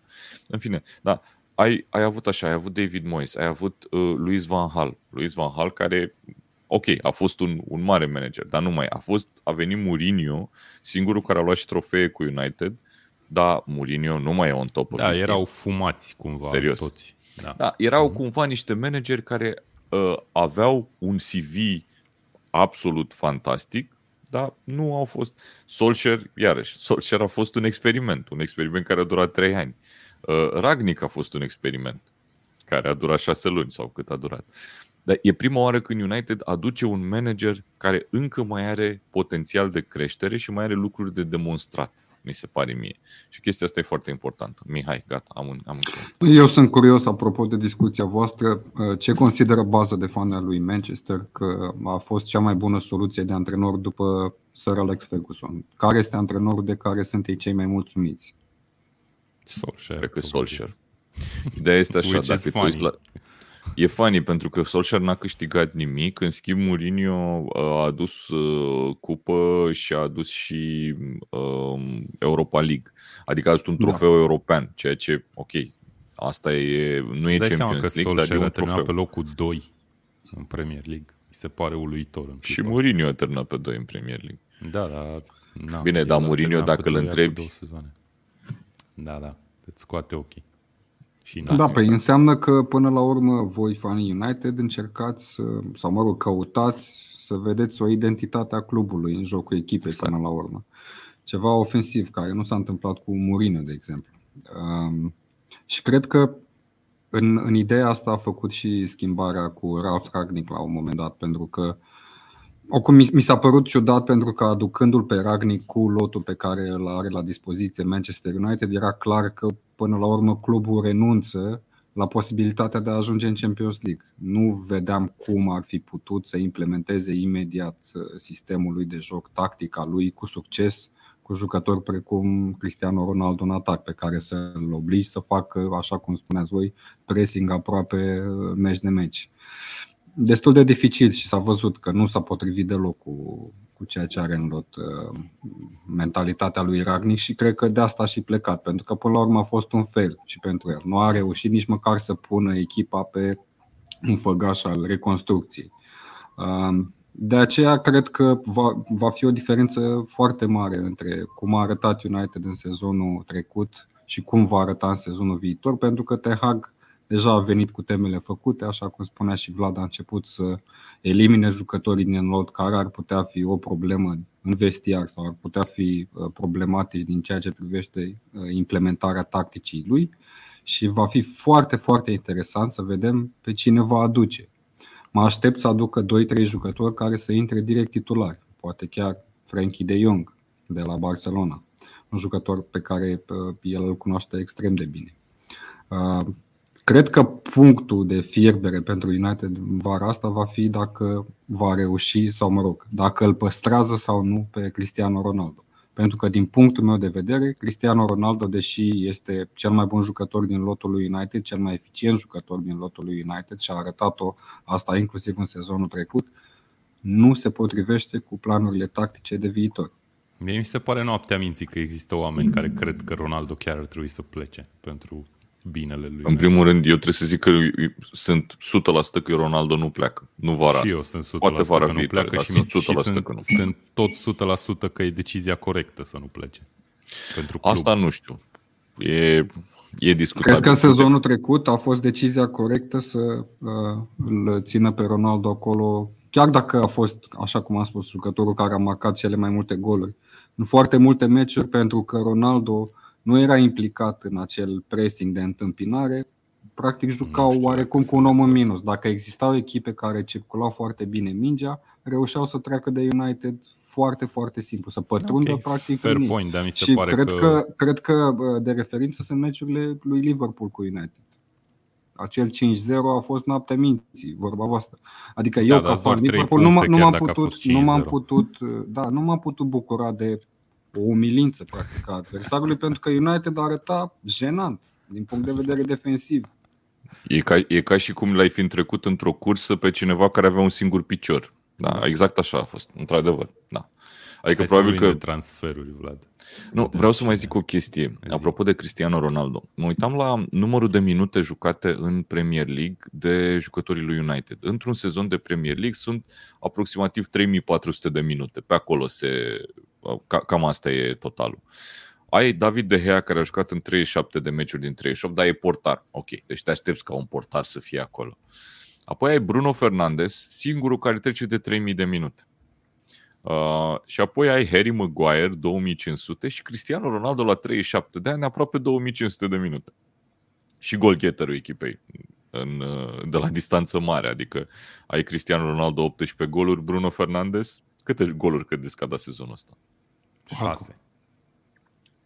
În fine, da, ai, ai avut așa, ai avut David Moyes, ai avut uh, Luis Van Hal. Luis Van Hal care, ok, a fost un, un mare manager, dar nu mai. A fost, a venit Mourinho, singurul care a luat și trofee cu United, dar Mourinho nu mai e on top Da, erau game. fumați cumva Serios. toți. Da, da erau mm-hmm. cumva niște manageri care uh, aveau un CV absolut fantastic, dar nu au fost... Solskjaer, iarăși, Solskjaer a fost un experiment, un experiment care a durat trei ani. Uh, Ragnic a fost un experiment care a durat șase luni sau cât a durat. Dar e prima oară când United aduce un manager care încă mai are potențial de creștere și mai are lucruri de demonstrat, mi se pare mie. Și chestia asta e foarte importantă. Mihai, gata, am, am Eu sunt curios, apropo de discuția voastră, uh, ce consideră baza de fan al lui Manchester că a fost cea mai bună soluție de antrenor după Sir Alex Ferguson? Care este antrenorul de care sunt ei cei mai mulțumiți? Solskjaer. Cred că Solskjaer. Ideea este așa, dacă te, uiți la, E funny pentru că Solskjaer n-a câștigat nimic, în schimb Mourinho uh, a adus uh, cupă și a adus și uh, Europa League. Adică a adus un Da. trofeu da. european, ceea ce, ok, asta e, nu e Îți dai seama Champions că League, dar e Solskjaer un a terminat pe trofeu. locul 2 în Premier League. Mi se pare uluitor în Și clipa Mourinho a terminat pe 2 în Premier League. asta. Da, da. Na, Bine, el dar a Mourinho, terminat dacă pe îl doi, întrebi- cu două sezoane. Da, da. Îți scoate ochii. Și Da, n-a păi înseamnă că până la urmă voi, fanii United, încercați să, sau mă rog, căutați să vedeți o identitate a clubului în jocul echipei Exact. până la urmă. Ceva ofensiv, care nu s-a întâmplat cu Mourinho, de exemplu. Um, și cred că în, în ideea asta a făcut și schimbarea cu Ralf Ragnick la un moment dat, pentru că Oricum, mi mi s-a părut ciudat pentru că aducându-l pe Ragnic cu lotul pe care îl are la dispoziție Manchester United, era clar că până la urmă clubul renunță la posibilitatea de a ajunge în Champions League. Nu vedeam cum ar fi putut să implementeze imediat uh, sistemul lui de joc, tactica lui cu succes cu jucători precum Cristiano Ronaldo în atac, pe care să-l obligi să facă, așa cum spuneați voi, pressing aproape uh, meci de meci destul de dificil și s-a văzut că nu s-a potrivit deloc cu, cu ceea ce are în lot uh, mentalitatea lui Ragnic și cred că de asta a și plecat, pentru că până la urmă a fost un fel și pentru el. Nu a reușit nici măcar să pună echipa pe un făgaș al reconstrucției. Uh, De aceea cred că va, va fi o diferență foarte mare între cum a arătat United în sezonul trecut și cum va arăta în sezonul viitor, pentru că Ten Hag deja a venit cu temele făcute, așa cum spunea și Vlad, a început să elimine jucătorii din lot care ar putea fi o problemă în vestiar sau ar putea fi uh, problematici din ceea ce privește uh, implementarea tacticii lui și va fi foarte, foarte interesant să vedem pe cine va aduce. Mă aștept să aducă 2-3 jucători care să intre direct titulari, poate chiar Frankie de Jong de la Barcelona, un jucător pe care uh, el îl cunoaște extrem de bine. Uh, Cred că punctul de fierbere pentru United în vara asta va fi dacă va reuși, sau mă rog, dacă îl păstrează sau nu pe Cristiano Ronaldo. Pentru că din punctul meu de vedere, Cristiano Ronaldo, deși este cel mai bun jucător din lotul lui United, cel mai eficient jucător din lotul lui United și a arătat-o asta inclusiv în sezonul trecut, nu se potrivește cu planurile tactice de viitor. Mie mi se pare noaptea minții că există oameni care cred că Ronaldo chiar ar trebui să plece pentru binele lui. În primul rând, eu trebuie să zic că sunt 100% că Ronaldo nu pleacă. Nu vara și asta. eu sunt 100% Poate vara că nu viitoare, pleacă dar și, mi, sunt și 100% sunt, că nu. sunt tot 100% că e decizia corectă să nu plece. Pentru club. Asta nu știu. E, e discutabil. Crezi că în sezonul trecut a fost decizia corectă să uh, îl țină pe Ronaldo acolo, chiar dacă a fost, așa cum am spus, jucătorul care a marcat cele mai multe goluri în foarte multe meciuri, pentru că Ronaldo nu era implicat în acel pressing de întâmpinare, practic jucau știu oarecum dacă cu un om în sunt de minus. Dacă existau echipe care circulau foarte bine mingea, reușeau să treacă de United foarte, foarte simplu, să pătrundă Ok, practic fair în ei. point, dar mi se Și pare cred că... că, cred că bă, de referință sunt meciurile lui Liverpool cu United. Acel 5-0 a fost noaptea minții, vorba voastră. Adică eu, Da, ca dar fan doar trei Liverpool, nu, m- puncte, nu chiar m-am dacă a putut, fost nu m-am 5-0. putut, da, nu m-am putut bucura de o umilință, practic, a adversarului, pentru că United arăta jenant din punct de vedere defensiv. E ca, e ca și cum l-ai fi întrecut într-o cursă pe cineva care avea un singur picior. Da, exact așa a fost, într-adevăr. Da. Adică Hai să probabil vorbim că... de transferuri, Vlad. Nu, vreau să mai zic o chestie. Zi. Apropo de Cristiano Ronaldo. Mă uitam la numărul de minute jucate în Premier League de jucătorii lui United. Într-un sezon de Premier League sunt aproximativ 3400 de minute. Pe acolo se... ca- Cam asta e totalul. Ai David De Gea care a jucat în 37 de meciuri din 38, dar e portar. Ok, deci te aștepți ca un portar să fie acolo. Apoi ai Bruno Fernandes, singurul care trece de 3000 de minute. Uh, și apoi ai Harry Maguire, 2500 și Cristiano Ronaldo la 37 de ani, aproape 2500 de minute. Și golgheterul echipei în, uh, de la distanță mare, adică ai Cristiano Ronaldo 18 goluri, Bruno Fernandes, câte goluri credeți că a dat sezonul ăsta? 6.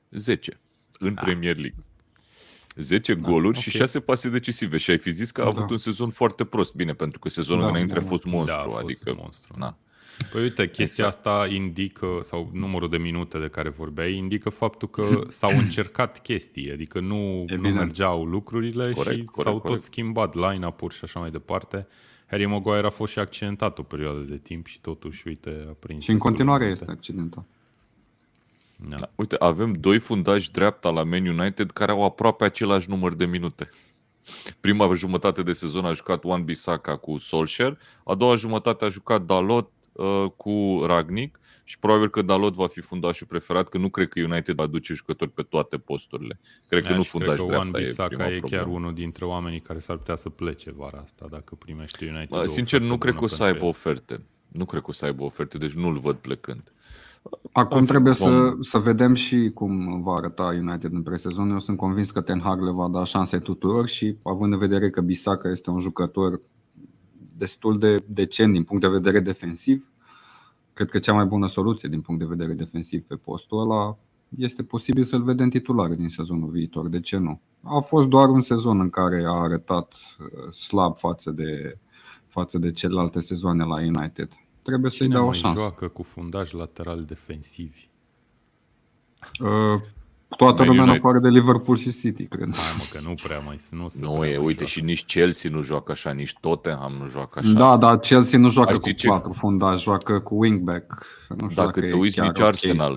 10 în Da. Premier League. 10 goluri ok. și 6 pase decisive și ai fi zis că a Da. avut un sezon foarte prost. Bine, pentru că sezonul Da, înainte da, a fost da. monstru. Da, a fost adică, monstru. Na. Păi uite, chestia exact. asta indică, sau numărul de minute de care vorbeai, indică faptul că *laughs* s-au încercat chestii, adică nu, nu mergeau lucrurile corect, și corect, s-au corect. tot schimbat line-up-uri și așa mai departe. Harry Maguire a fost și accidentat o perioadă de timp și totuși, uite, a prins. Și în continuare este accidentat. Da. Da. Uite, avem doi fundași dreapta la Man United care au aproape același număr de minute. Prima jumătate de sezon a jucat Wan Bissaka cu Solskjaer, a doua jumătate a jucat Dalot uh, cu Ragnic și probabil că Dalot va fi fundașul preferat, că nu cred că United va duce jucători pe toate posturile. Cred că nu fundaș cred că Wan Bissaka e, e chiar unul dintre oamenii care s-ar putea să plece vara asta dacă primește United. Sincer, nu cred că o să aibă oferte. Nu cred că o să aibă oferte, deci nu-l văd plecând. Acum trebuie să, să vedem și cum va arăta United în presezon. Eu sunt convins că Ten Hag le va da șanse tuturor și având în vedere că Bisaka este un jucător destul de decent din punct de vedere defensiv, cred că cea mai bună soluție din punct de vedere defensiv pe postul ăla este posibil să-l vedem titular din sezonul viitor. De ce nu? A fost doar un sezon în care a arătat uh, slab față de, față de celelalte sezoane la United trebuie să-i dau o șansă. joacă cu fundaj lateral defensivi? Uh, toată lumea în afară de Liverpool și City, cred. Hai mă, că nu prea mai nu se Nu e, uite, joacă. și nici Chelsea nu joacă așa, nici Tottenham nu joacă așa. Da, dar Chelsea nu joacă Aș cu patru fundaj, joacă cu wingback. Nu știu dacă, dacă te uiți, nici Arsenal.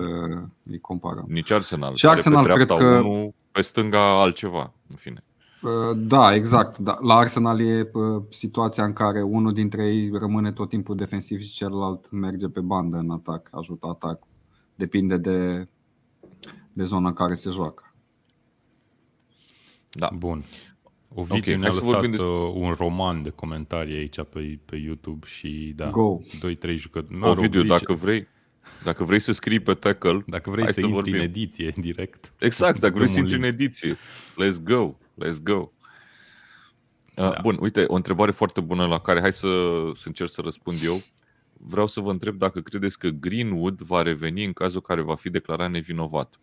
Îi comparăm. Nici Arsenal. Și Arsenal cred că... Unul, pe stânga altceva, în fine. Uh, da, exact. Da. La Arsenal e uh, situația în care unul dintre ei rămâne tot timpul defensiv și celălalt merge pe bandă în atac, ajută atacul. Depinde de, de zona în care se joacă. Da. Bun. Ovidiu okay, ne-a lăsat de... Uh, un roman de comentarii aici pe, pe YouTube și da, Go. 2-3 jucători. Ovidiu, zice... dacă vrei, dacă vrei să scrii pe tackle, dacă vrei să, să intri vorbim. în ediție direct. Exact, dacă vrei să intri în ediție, let's go. Let's go! Uh, da. Bun, uite, o întrebare foarte bună la care hai să, să încerc să răspund eu. Vreau să vă întreb dacă credeți că Greenwood va reveni în cazul care va fi declarat nevinovat.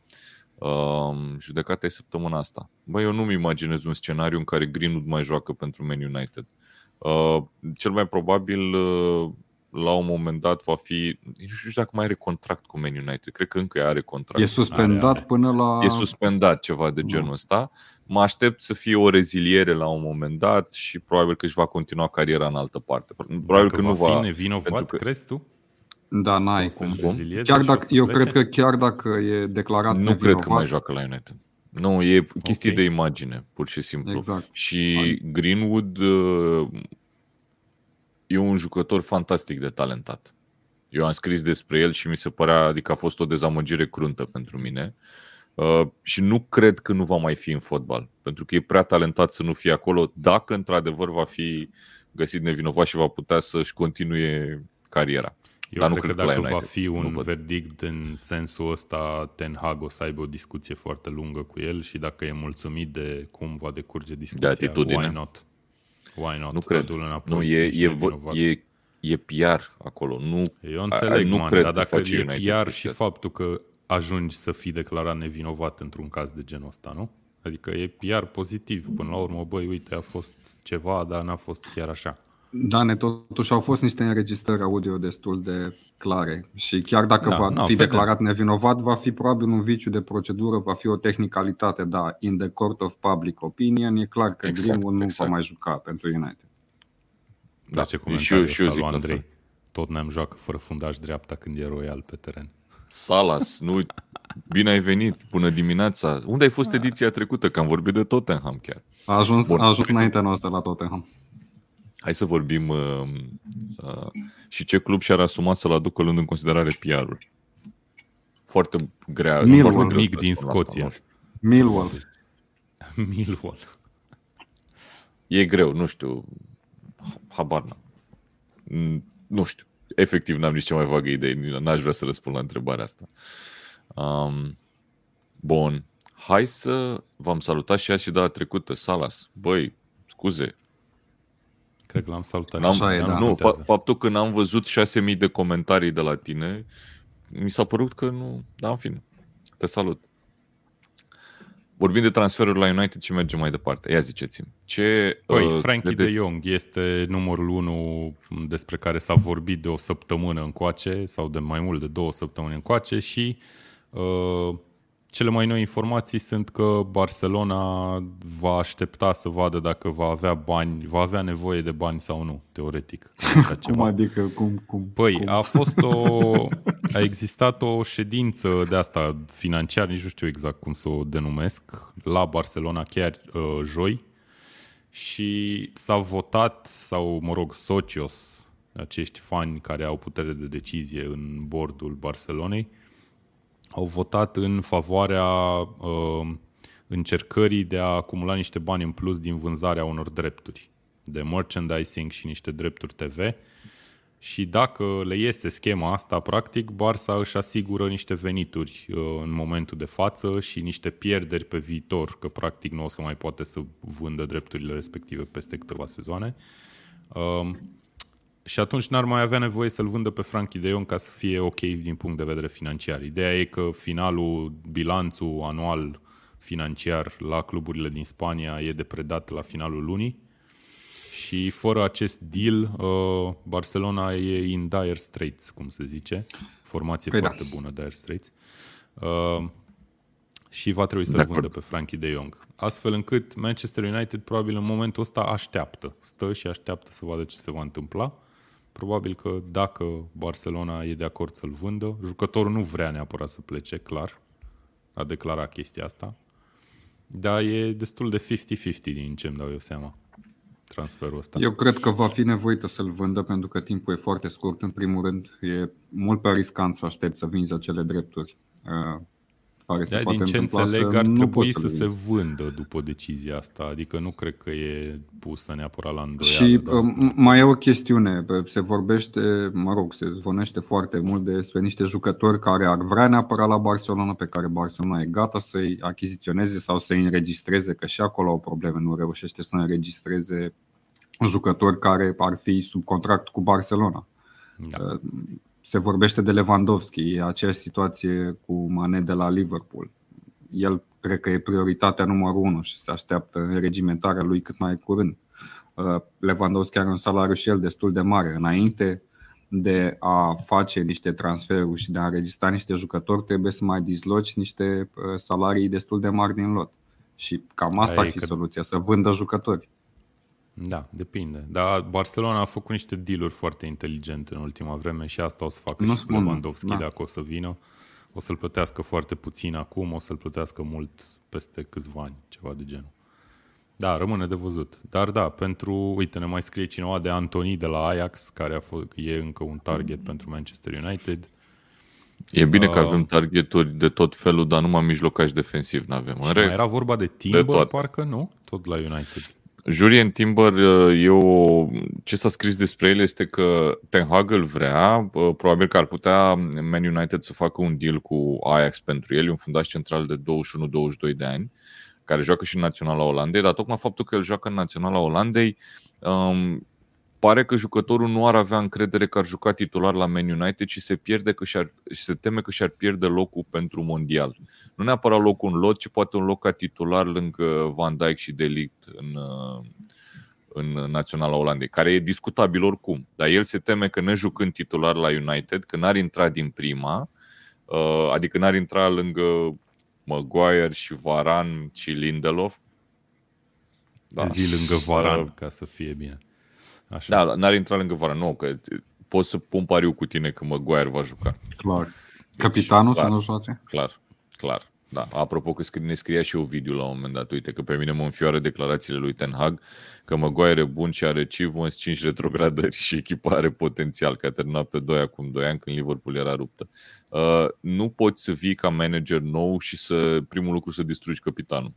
Uh, judecata e săptămâna asta. Băi, eu nu-mi imaginez un scenariu în care Greenwood mai joacă pentru Man United. Uh, cel mai probabil uh, la un moment dat va fi, nu știu dacă mai are contract cu Man United, cred că încă are contract. E suspendat are, are. până la... E suspendat ceva de genul ăsta. Mă aștept să fie o reziliere la un moment dat și probabil că își va continua cariera în altă parte. Probabil dacă că nu va... fi nevinovat, că... crezi tu? Da, n-ai cum. Chiar dacă, eu cred că chiar dacă e declarat Nu nevinovat, cred că mai joacă la United. Nu, e chestie okay. de imagine, pur și simplu. Exact. Și Greenwood uh, e un jucător fantastic de talentat. Eu am scris despre el și mi se părea, adică a fost o dezamăgire cruntă pentru mine. Uh, și nu cred că nu va mai fi în fotbal, pentru că e prea talentat să nu fie acolo, dacă într-adevăr va fi găsit nevinovat și va putea să-și continue cariera. Eu Dar cred, nu cred că dacă va fi un verdict în sensul ăsta, Ten Hag o să aibă o discuție foarte lungă cu el și dacă e mulțumit de cum va decurge discuția, de atitudine. why not? Why not? Nu cred. Înapoi, nu, e, e, e, e PR acolo. Nu, Eu înțeleg, nu man, cred dar dacă e PR și faptul că ajungi să fii declarat nevinovat într-un caz de genul ăsta, nu? Adică e PR pozitiv. Până la urmă, băi, uite, a fost ceva, dar n-a fost chiar așa. Da, ne totuși au fost niște înregistrări audio destul de clare și chiar dacă da, va no, fi declarat nevinovat, va fi probabil un viciu de procedură, va fi o tehnicalitate, da, in the court of public opinion, e clar că exact, Greenwood nu exact. va mai juca pentru United. Da, ce comentariu și eu, și eu zic Andrei. Tot ne-am joacă fără fundaș dreapta când e royal pe teren. Salas, nu, bine ai venit, bună dimineața. Unde ai fost ediția trecută? Că am vorbit de Tottenham chiar. A ajuns, Bun, a ajuns înaintea noastră la Tottenham. Hai să vorbim uh, uh, și ce club și-ar asuma să-l aducă luând în considerare PR-ul. Foarte grea. Millwall, foarte mic din Scoția. Asta, Millwall. *laughs* Millwall. E greu, nu știu. Habar n Nu știu. Efectiv, n-am nici cea mai vagă idee. N-aș vrea să răspund la întrebarea asta. Um, bun. Hai să v-am salutat și azi și data trecută. Salas, băi, scuze, Cred că l-am salutat. N-am, Așa e, da. Nu, fa- faptul că n-am văzut 6.000 de comentarii de la tine, mi s-a părut că nu... Da, în fine. Te salut. vorbim de transferuri la United și mergem mai departe. Ia ziceți-mi. Ce, păi, uh, Frankie de... de Jong este numărul 1 despre care s-a vorbit de o săptămână încoace sau de mai mult de două săptămâni încoace și uh, cele mai noi informații sunt că Barcelona va aștepta să vadă dacă va avea bani, va avea nevoie de bani sau nu, teoretic. *laughs* cum adică? Cum, cum, păi, cum? a fost o... *laughs* a existat o ședință de asta financiar, nici nu știu exact cum să o denumesc, la Barcelona chiar uh, joi și s-a votat, sau mă rog, socios, acești fani care au putere de decizie în bordul Barcelonei, au votat în favoarea uh, încercării de a acumula niște bani în plus din vânzarea unor drepturi de merchandising și niște drepturi TV. Și dacă le iese schema asta, practic, Barça își asigură niște venituri uh, în momentul de față și niște pierderi pe viitor, că practic nu o să mai poate să vândă drepturile respective peste câteva sezoane. Uh, și atunci n-ar mai avea nevoie să-l vândă pe Frankie de Jong ca să fie ok din punct de vedere financiar. Ideea e că finalul, bilanțul anual financiar la cluburile din Spania e depredat la finalul lunii și fără acest deal, uh, Barcelona e in dire straits, cum se zice. Formație păi da. foarte da. bună, dire straits. Uh, și va trebui să-l vândă pe Frankie de Jong. Astfel încât Manchester United probabil în momentul ăsta așteaptă. Stă și așteaptă să vadă ce se va întâmpla. Probabil că dacă Barcelona e de acord să-l vândă, jucătorul nu vrea neapărat să plece, clar. A declarat chestia asta. Dar e destul de 50-50 din ce îmi dau eu seama transferul ăsta. Eu cred că va fi nevoită să-l vândă pentru că timpul e foarte scurt. În primul rând, e mult pe riscant să aștept să vinzi acele drepturi. Uh, care se da, poate din ce înțeleg, ar trebui să, să se vândă după decizia asta. Adică nu cred că e pusă neapărat la îndoială. Și dar... Um, mai e o chestiune. Se vorbește, mă rog, se zvonește foarte mult despre niște jucători care ar vrea neapărat la Barcelona, pe care Barcelona e gata să-i achiziționeze sau să-i înregistreze, că și acolo au probleme, nu reușește să înregistreze jucători care ar fi sub contract cu Barcelona. Da. Uh, se vorbește de Lewandowski, e aceeași situație cu Mane de la Liverpool. El cred că e prioritatea numărul unu și se așteaptă înregimentarea lui cât mai curând. Uh, Lewandowski are un salariu și el destul de mare. Înainte de a face niște transferuri și de a înregistra niște jucători, trebuie să mai dizloci niște uh, salarii destul de mari din lot. Și cam asta ar fi că... soluția, să vândă jucători. Da, depinde. Dar Barcelona a făcut niște dealuri foarte inteligente în ultima vreme și asta o să facă nu și cu Lewandowski da. dacă o să vină. O să-l plătească foarte puțin acum, o să-l plătească mult peste câțiva ani, ceva de genul. Da, rămâne de văzut. Dar da, pentru, uite, ne mai scrie cineva de Antoni de la Ajax, care a fost, e încă un target pentru Manchester United. E bine uh, că avem targeturi de tot felul, dar numai mijlocași defensiv nu avem. În rest, era vorba de Timber, de parcă nu? Tot la United. Jurien Timber, uh, eu, ce s-a scris despre el este că Ten Hag îl vrea, uh, probabil că ar putea Man United să facă un deal cu Ajax pentru el, e un fundaș central de 21-22 de ani, care joacă și în Naționala Olandei, dar tocmai faptul că el joacă în Naționala Olandei um, pare că jucătorul nu ar avea încredere că ar juca titular la Man United și se, pierde că și-ar, și se teme că și-ar pierde locul pentru mondial. Nu neapărat locul în lot, ci poate un loc ca titular lângă Van Dijk și Delict în, în Naționala Olandei, care e discutabil oricum. Dar el se teme că ne jucând titular la United, că n-ar intra din prima, uh, adică n-ar intra lângă Maguire și Varan și Lindelof. Da. Zi lângă Varan, uh, ca să fie bine. Așa. Da, n-ar intra lângă vara. Nu, că pot să pun pariu cu tine că Maguire va juca. Clar. Capitanul deci, să nu joace? Clar, clar. Da, apropo că ne scria și video la un moment dat, uite că pe mine mă înfioară declarațiile lui Ten Hag că Maguire e bun și are achievements 5 retrogradări și echipa are potențial, că a terminat pe 2 acum 2 ani când Liverpool era ruptă. Uh, nu poți să vii ca manager nou și să primul lucru să distrugi capitanul.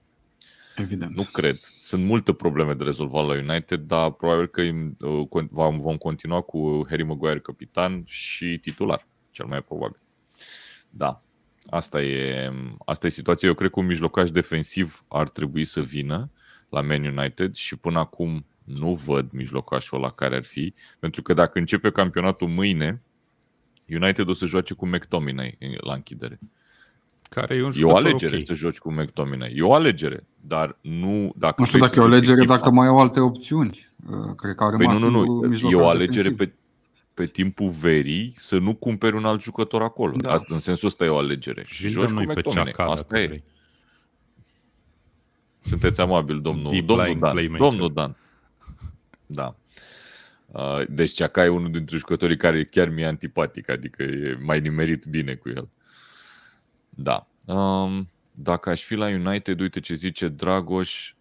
Evident. Nu cred. Sunt multe probleme de rezolvat la United, dar probabil că uh, vom continua cu Harry Maguire capitan și titular, cel mai probabil. Da, asta e, asta e situația. Eu cred că un mijlocaș defensiv ar trebui să vină la Man United și până acum nu văd mijlocașul la care ar fi, pentru că dacă începe campionatul mâine, United o să joace cu McTominay la închidere. Care e un E o alegere okay. okay. să joci cu McTominay. E o alegere, dar nu dacă Nu știu dacă e o alegere, dacă mai au alte opțiuni. Uh, cred că a Păi rămas nu, nu, nu. E o alegere defensiv. pe, pe timpul verii să nu cumperi un alt jucător acolo. Da. Da. Asta, în sensul ăsta e o alegere. Și Și joci dăm cu noi pe McTominay. Ceaca, Asta dacă e. vrei. Sunteți amabil, domnul, Deep domnul lying Dan. playmaker. Domnul Dan. Da. Uh, Deci Ceaca e unul dintre jucătorii care chiar mi-e antipatic, adică e mai nimerit bine cu el. Da. Um, dacă aș fi la United, uite ce zice Dragoș,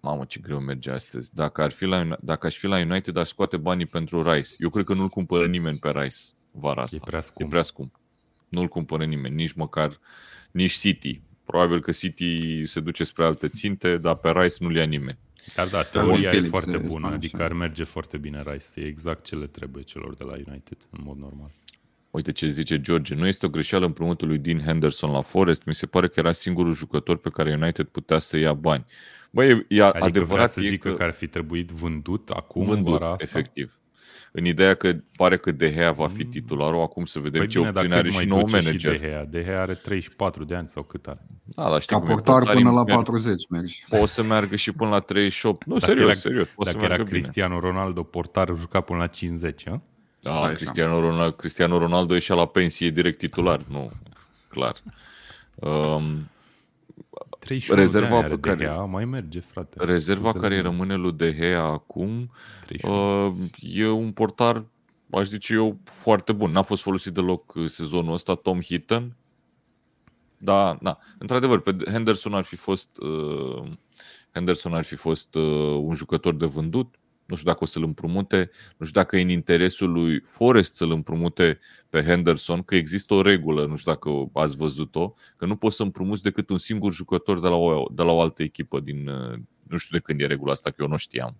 mamă ce greu merge astăzi, dacă, ar fi la, Uni- dacă aș fi la United, aș scoate banii pentru Rice. Eu cred că nu-l cumpără nimeni pe Rice vara asta. E prea E scump. prea scump. Nu-l cumpără nimeni, nici măcar, nici City. Probabil că City se duce spre alte ținte, dar pe Rice nu-l ia nimeni. Dar da, teoria e Felix foarte se bună, spune adică așa. ar merge foarte bine Rice. E exact ce le trebuie celor de la United, în mod normal. Uite ce zice George. Nu este o greșeală împrumutul lui Dean Henderson la Forest. Mi se pare că era singurul jucător pe care United putea să ia bani. Băi, e, e Adică adevărat vrea să e zică că ar fi trebuit vândut acum, vândut, vara asta? efectiv. În ideea că pare că De Gea va fi titularul, acum să vedem Păi ce bine, opțiune dar are cât și mai nou duce și manager. De Gea? De Gea are 34 de ani sau cât are? Da, dar știi Ca cum e, portar portarii până la merg- 40 mergi. Poate să meargă și până la 38. Nu, Dacă serios, era- serios. Poate să Dacă era meargă bine. Cristiano Ronaldo portar, juca până la 50, a? Da, Stai Cristiano Ronaldo, Cristiano Ronaldo ieșea la pensie direct titular, nu, clar. Um, 31 Rezerva de ani are pe care- De Gea, mai merge, frate. rezerva Scuze-mă. care îi rămâne lui De Gea acum 31. uh, e un portar, aș zice eu, foarte bun. N-a fost folosit deloc uh, sezonul ăsta, Tom Hitton. Da, da. Într-adevăr, pe Henderson ar fi fost uh, Henderson ar fi fost uh, un jucător de vândut. Nu știu dacă o să-l împrumute, nu știu dacă e în interesul lui Forest să-l împrumute pe Henderson, că există o regulă, nu știu dacă ați văzut-o, că nu poți să împrumuți decât un singur jucător de la o, de la o altă echipă din, uh, nu știu de când e regula asta, că eu nu știam.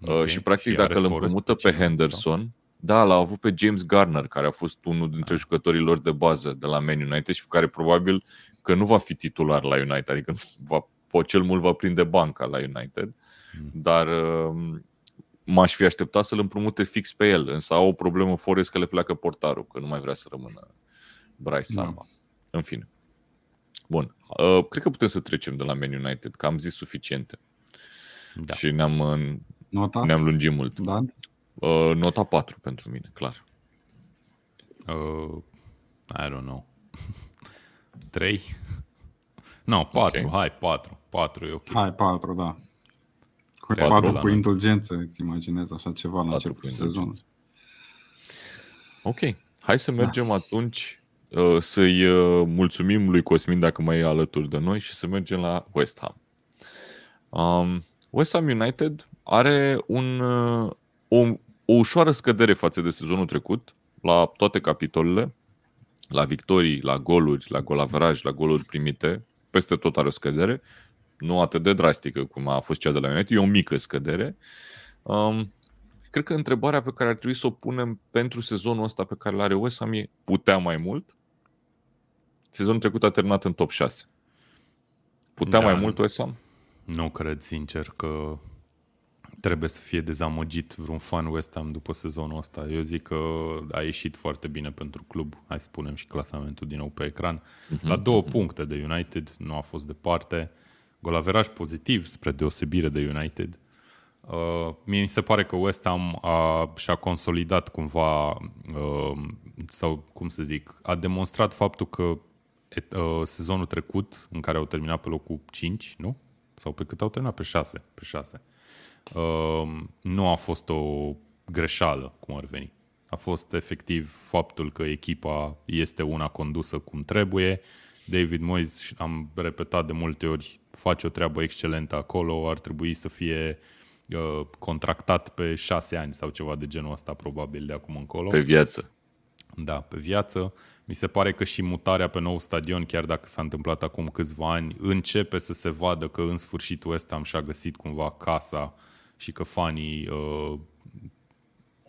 Ok. Uh, și practic Și dacă are îl Forest împrumută pe cineva, sau? Henderson, da, l-a avut pe James Garner, care a fost unul Ah. dintre jucătorii lor de bază de la Man United și care probabil că nu va fi titular la United, adică va, po- cel mult va prinde banca la United, Mm. Dar uh, m-aș fi așteptat să-l împrumute fix pe el, însă au o problemă Forest că le pleacă portarul, că nu mai vrea să rămână Bryce Da. Samba. În fine. Bun. Uh, cred că putem să trecem de la Man United, că am zis suficiente Da. și ne-am, uh, Nota? ne-am lungit mult. Da? Uh, nota 4 pentru mine, clar. Uh, I don't know. *laughs* 3? *laughs* No, 4, Ok. hai, 4. 4 e ok. Hai, 4, da. Cu Patru 4 la cu noi. indulgență, îți imaginezi așa ceva la Patru începutul cu sezonului. indulgență. Ok, hai să mergem da. atunci uh, să-i uh, mulțumim lui Cosmin dacă mai e alături de noi și să mergem la West Ham. Um, West Ham United are un, uh, o, o ușoară scădere față de sezonul trecut la toate capitolele, la victorii, la goluri, la golaveraj, la goluri primite, peste tot are o scădere, nu atât de drastică cum a fost cea de la United, e o mică scădere. Um, cred că întrebarea pe care ar trebui să o punem pentru sezonul ăsta pe care l-are West Ham e putea mai mult? Sezonul trecut a terminat în top 6. Putea Da. mai mult West Ham? Nu cred, sincer, că trebuie să fie dezamăgit vreun fan West Ham după sezonul ăsta. Eu zic că a ieșit foarte bine pentru club. Hai să punem și clasamentul din nou pe ecran. La două puncte de United, nu a fost departe. Golaveraj pozitiv spre deosebire de United. Uh, mie mi se pare că West Ham a, și-a consolidat cumva, uh, sau cum să zic, a demonstrat faptul că et, uh, sezonul trecut, în care au terminat pe locul 5, nu? Sau pe cât au terminat? Pe 6. Pe 6. Uh, nu a fost o greșeală, cum ar veni. A fost efectiv faptul că echipa este una condusă cum trebuie. David Moyes, am repetat de multe ori, face o treabă excelentă acolo, ar trebui să fie uh, contractat pe șase ani sau ceva de genul ăsta, probabil, de acum încolo. Pe viață. Da, pe viață. Mi se pare că și mutarea pe nou stadion, chiar dacă s-a întâmplat acum câțiva ani, începe să se vadă că în sfârșit West Ham și-a găsit cumva casa și că fanii uh,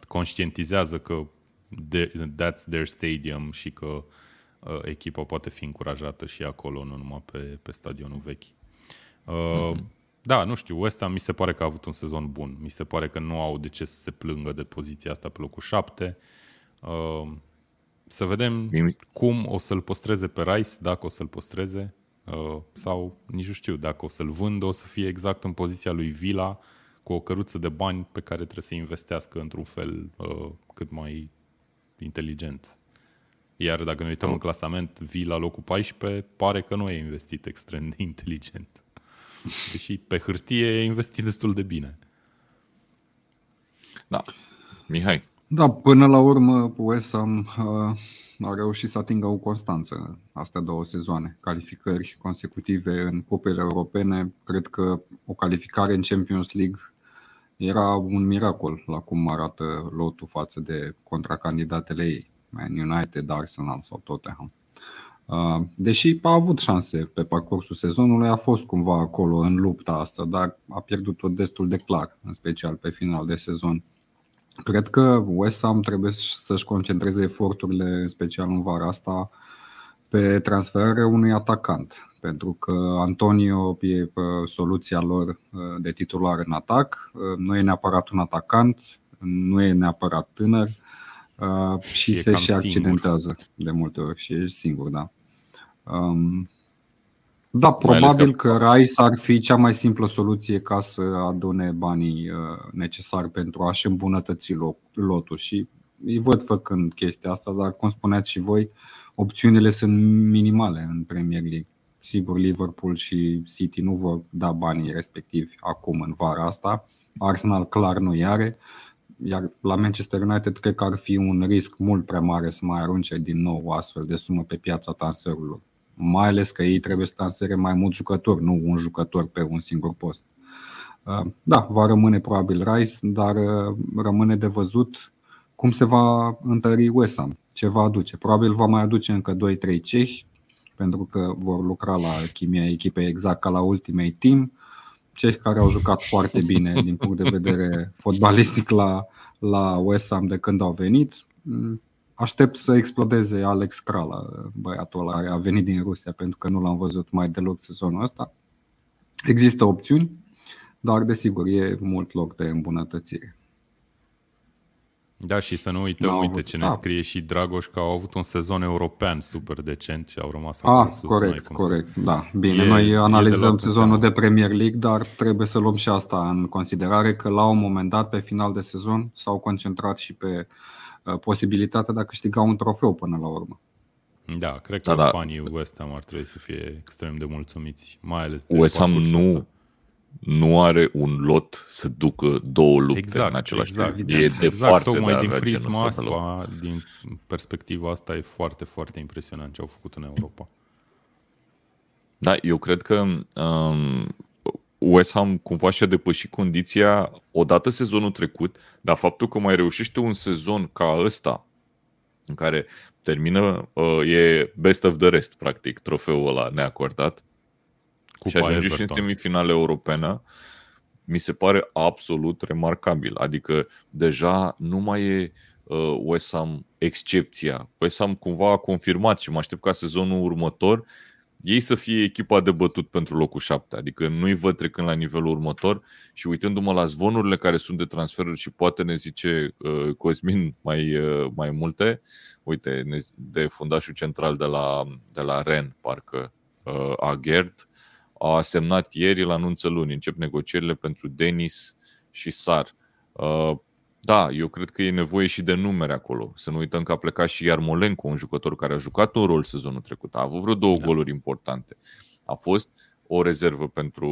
conștientizează că de, that's their stadium și că uh, echipa poate fi încurajată și acolo, nu numai pe, pe stadionul vechi. Uh, mm-hmm. Da, nu știu, West Ham mi se pare că a avut un sezon bun. Mi se pare că nu au de ce să se plângă de poziția asta pe locul 7. Uh, Să vedem cum o să-l păstreze pe Rice, dacă o să-l păstreze, uh, sau nici nu știu, dacă o să-l vândă, o să fie exact în poziția lui Vila, cu o căruță de bani pe care trebuie să investească într-un fel uh, cât mai inteligent. Iar dacă ne uităm oh. în clasament, vii la locul 14, pare că nu e investit extrem de *laughs* inteligent. Deși pe hârtie e investit destul de bine. Da. Mihai. Da, până la urmă West Ham uh, a reușit să atingă o constanță astea două sezoane. Calificări consecutive în cupele europene. Cred că o calificare în Champions League era un miracol la cum arată lotul față de contracandidatele ei. Man United, Arsenal sau Tottenham. Uh, deși a avut șanse pe parcursul sezonului, a fost cumva acolo în lupta asta, dar a pierdut-o destul de clar, în special pe final de sezon. Cred că West Ham trebuie să-și concentreze eforturile, în special în vara asta, pe transferarea unui atacant, pentru că Antonio e uh, soluția lor uh, de titular în atac. Nu e neapărat un atacant, nu e neapărat tânăr, Uh, și e se și accidentează singur. de multe ori și ești singur, da. Um, da, probabil că... că Rice ar fi cea mai simplă soluție ca să adune banii uh, necesari pentru a-și îmbunătăți lotul și îi văd făcând chestia asta, dar cum spuneați și voi, opțiunile sunt minimale în Premier League. Sigur, Liverpool și City nu vor da banii respectivi acum în vara asta. Arsenal clar nu i are. Iar la Manchester United cred că ar fi un risc mult prea mare să mai arunce din nou o astfel de sumă pe piața transferurilor. Mai ales că ei trebuie să transfere mai mulți jucători, nu un jucător pe un singur post. Uh, da, va rămâne probabil Rice, dar uh, rămâne de văzut cum se va întări West Ham, ce va aduce. Probabil va mai aduce încă 2-3 cehi, pentru că vor lucra la chimia echipei exact ca la ultimei team cehi care au jucat foarte bine din punct de vedere fotbalistic la, la West Ham de când au venit. Aștept să explodeze Alex Krala, băiatul ăla care a venit din Rusia, pentru că nu l-am văzut mai deloc sezonul ăsta. Există opțiuni, dar desigur e mult loc de îmbunătățire. Da, și să nu uităm, N-au uite avut, ce ne da. scrie și Dragoș că au avut un sezon european super decent și au rămas ah, acolo sus. Corect, corect, da. Bine, e, noi analizăm de sezonul de Premier League, dar trebuie să luăm și asta în considerare că la un moment dat, pe final de sezon, s-au concentrat și pe uh, posibilitatea de a câștiga un trofeu până la urmă. Da, cred că da, da. fanii West Ham ar trebui să fie extrem de mulțumiți, mai ales de West Ham nu, ăsta nu are un lot să ducă două lupte exact, în același exact, timp. E exact, departe tocmai de din prisma asta, din perspectiva asta, e foarte, foarte impresionant ce au făcut în Europa. Da, eu cred că um, West Ham cumva și-a depășit condiția odată sezonul trecut, dar faptul că mai reușește un sezon ca ăsta, în care termină, uh, e best of the rest, practic, trofeul ăla neacordat, Cupa și ajunge și în semifinale europene, mi se pare absolut remarcabil. Adică deja nu mai e uh, West Ham excepția. West Ham cumva a confirmat și mă aștept ca sezonul următor ei să fie echipa de bătut pentru locul 7. Adică nu-i văd trecând la nivelul următor și uitându-mă la zvonurile care sunt de transferuri și poate ne zice uh, Cosmin mai, uh, mai multe, uite, de fundașul central de la, de la Ren, parcă, uh, Agerd, a semnat ieri la anunță luni. Încep negocierile pentru Denis și Sar. Uh, da, eu cred că e nevoie și de numere acolo. Să nu uităm că a plecat și Iarmolenco, un jucător care a jucat un rol sezonul trecut. A avut vreo două da. goluri importante. A fost o rezervă pentru,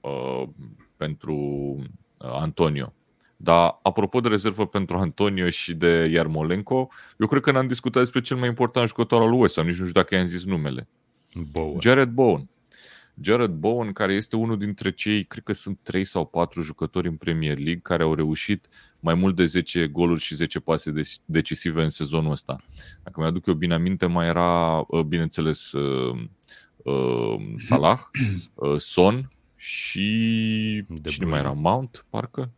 uh, pentru uh, Antonio. Dar apropo de rezervă pentru Antonio și de Iarmolenco, eu cred că n-am discutat despre cel mai important jucător al USA, nici nu știu dacă i-am zis numele. Bowen. Jared Bowen. Jared Bowen, care este unul dintre cei, cred că sunt 3 sau 4 jucători în Premier League care au reușit mai mult de 10 goluri și 10 pase decisive în sezonul ăsta. Dacă mi-aduc eu bine aminte, mai era, uh, bineînțeles, uh, uh, Salah, Son și de cine mai era? Mount, parcă?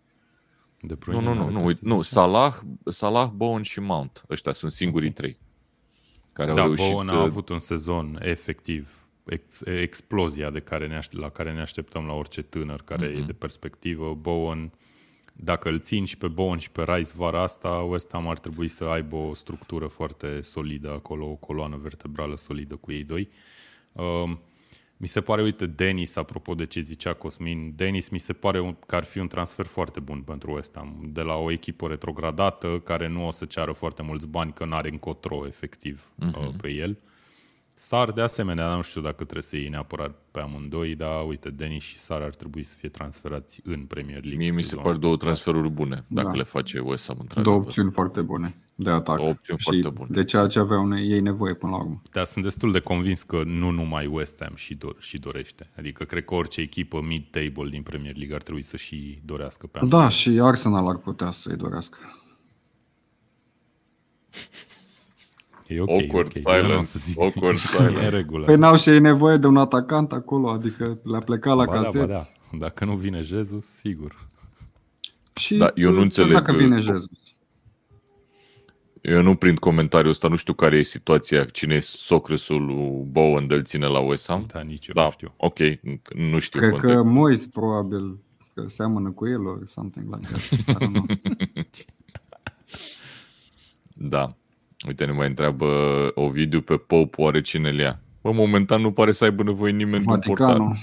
De nu, nu, nu, nu, uite, nu, Salah, Salah, Bowen și Mount. Ăștia sunt singurii trei. Care da, au reușit, Bowen a avut un sezon efectiv ex, explozia de care ne aș, la care ne așteptăm la orice tânăr care mm-hmm. e de perspectivă. Bowen dacă îl țin și pe Bowen și pe Rice vara asta, West Ham ar trebui să aibă o structură foarte solidă acolo, o coloană vertebrală solidă cu ei doi. Uh, mi se pare, uite, Denis, apropo de ce zicea Cosmin, Denis mi se pare că ar fi un transfer foarte bun pentru West Ham, de la o echipă retrogradată care nu o să ceară foarte mulți bani, că nu are încotro efectiv uh-huh. pe el. Sar, de asemenea, nu știu dacă trebuie să iei neapărat pe amândoi, dar uite, Denis și Sar ar trebui să fie transferați în Premier League. Mie mi se par două transferuri bune, dacă da. le face West Ham într Două opțiuni foarte bune de atac. Două opțiuni și foarte bune. de ceea ce aveau ei nevoie până la urmă. Dar sunt destul de convins că nu numai West Ham și, do- și dorește. Adică cred că orice echipă mid-table din Premier League ar trebui să și dorească pe Da, și Arsenal ar putea să-i dorească. E okay, awkward okay. silence. Awkward *laughs* silence. e regulă. Păi n-au și ei nevoie de un atacant acolo, adică le-a plecat la ba caset. Da, ba da. Dacă nu vine Jesus, sigur. Și da, eu nu înțeleg dacă vine Jesus. Eu nu prind comentariul ăsta, nu știu care e situația, cine e socrăsul lui Bowen de ține la West Ham. Da, nici eu da, nu știu. ok, nu știu Cred context. că Mois probabil că seamănă cu el or something like that. *laughs* da. Uite, ne mai întreabă Ovidiu pe Pope, oare cine le ia? Bă, momentan nu pare să aibă nevoie nimeni Vaticanul. de un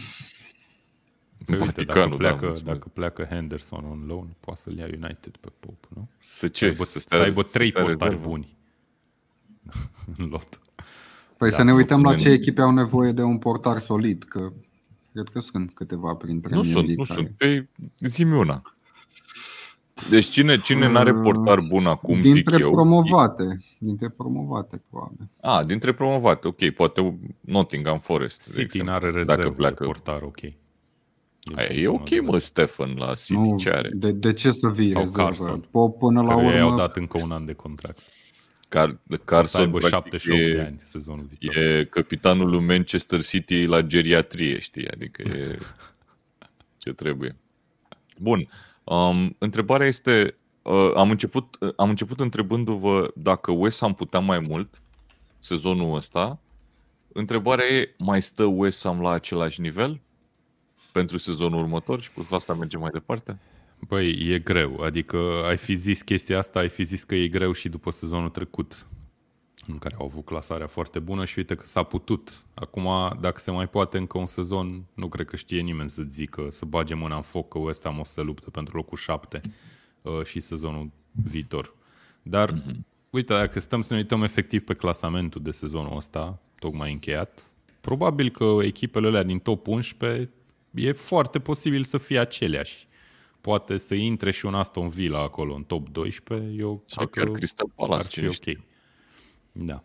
Păi Vaticanul, dacă pleacă, da, dacă pleacă Henderson on loan, poate să-l ia United pe Pope, nu? Să ce? Să aibă, să, să aibă trei portari rezervă. buni *laughs* în lot. Păi da, să ne uităm la ce echipe au nevoie de un portar solid, că cred că sunt câteva prin Premier Nu sunt, nu care... sunt. Păi, zi una. Deci cine, cine n-are uh, portar bun acum, dintre zic eu? promovate. Dintre promovate, probabil. A, dintre promovate, ok. Poate Nottingham Forest, City n-are rezervă de portar, ok. Aia e ok, mă, Stefan, la City, nu, ce are? De, de ce să vii Sau rezervă? Carson, până la urmă... au dat încă un an de contract. Car, Carson, să aibă 78 e, de ani sezonul viitor. E capitanul lui Manchester City la geriatrie, știi? Adică e *laughs* ce trebuie. Bun. Um, întrebarea este, uh, am, început, uh, am început întrebându-vă dacă West Ham putea mai mult sezonul ăsta. Întrebarea e, mai stă West Ham la același nivel? pentru sezonul următor și cu asta mergem mai departe? Băi, e greu. Adică ai fi zis chestia asta, ai fi zis că e greu și după sezonul trecut în care au avut clasarea foarte bună și uite că s-a putut. Acum, dacă se mai poate încă un sezon, nu cred că știe nimeni să zică, să bage mâna în foc că West Ham o să lupte pentru locul 7 uh, și sezonul viitor. Dar, mm-hmm. uite, dacă stăm să ne uităm efectiv pe clasamentul de sezonul ăsta, tocmai încheiat, probabil că echipele alea din top 11 e foarte posibil să fie aceleași. Poate să intre și un Aston Villa acolo în top 12. Eu Sau chiar Crystal Palace, ar fi ok. Știe. Da.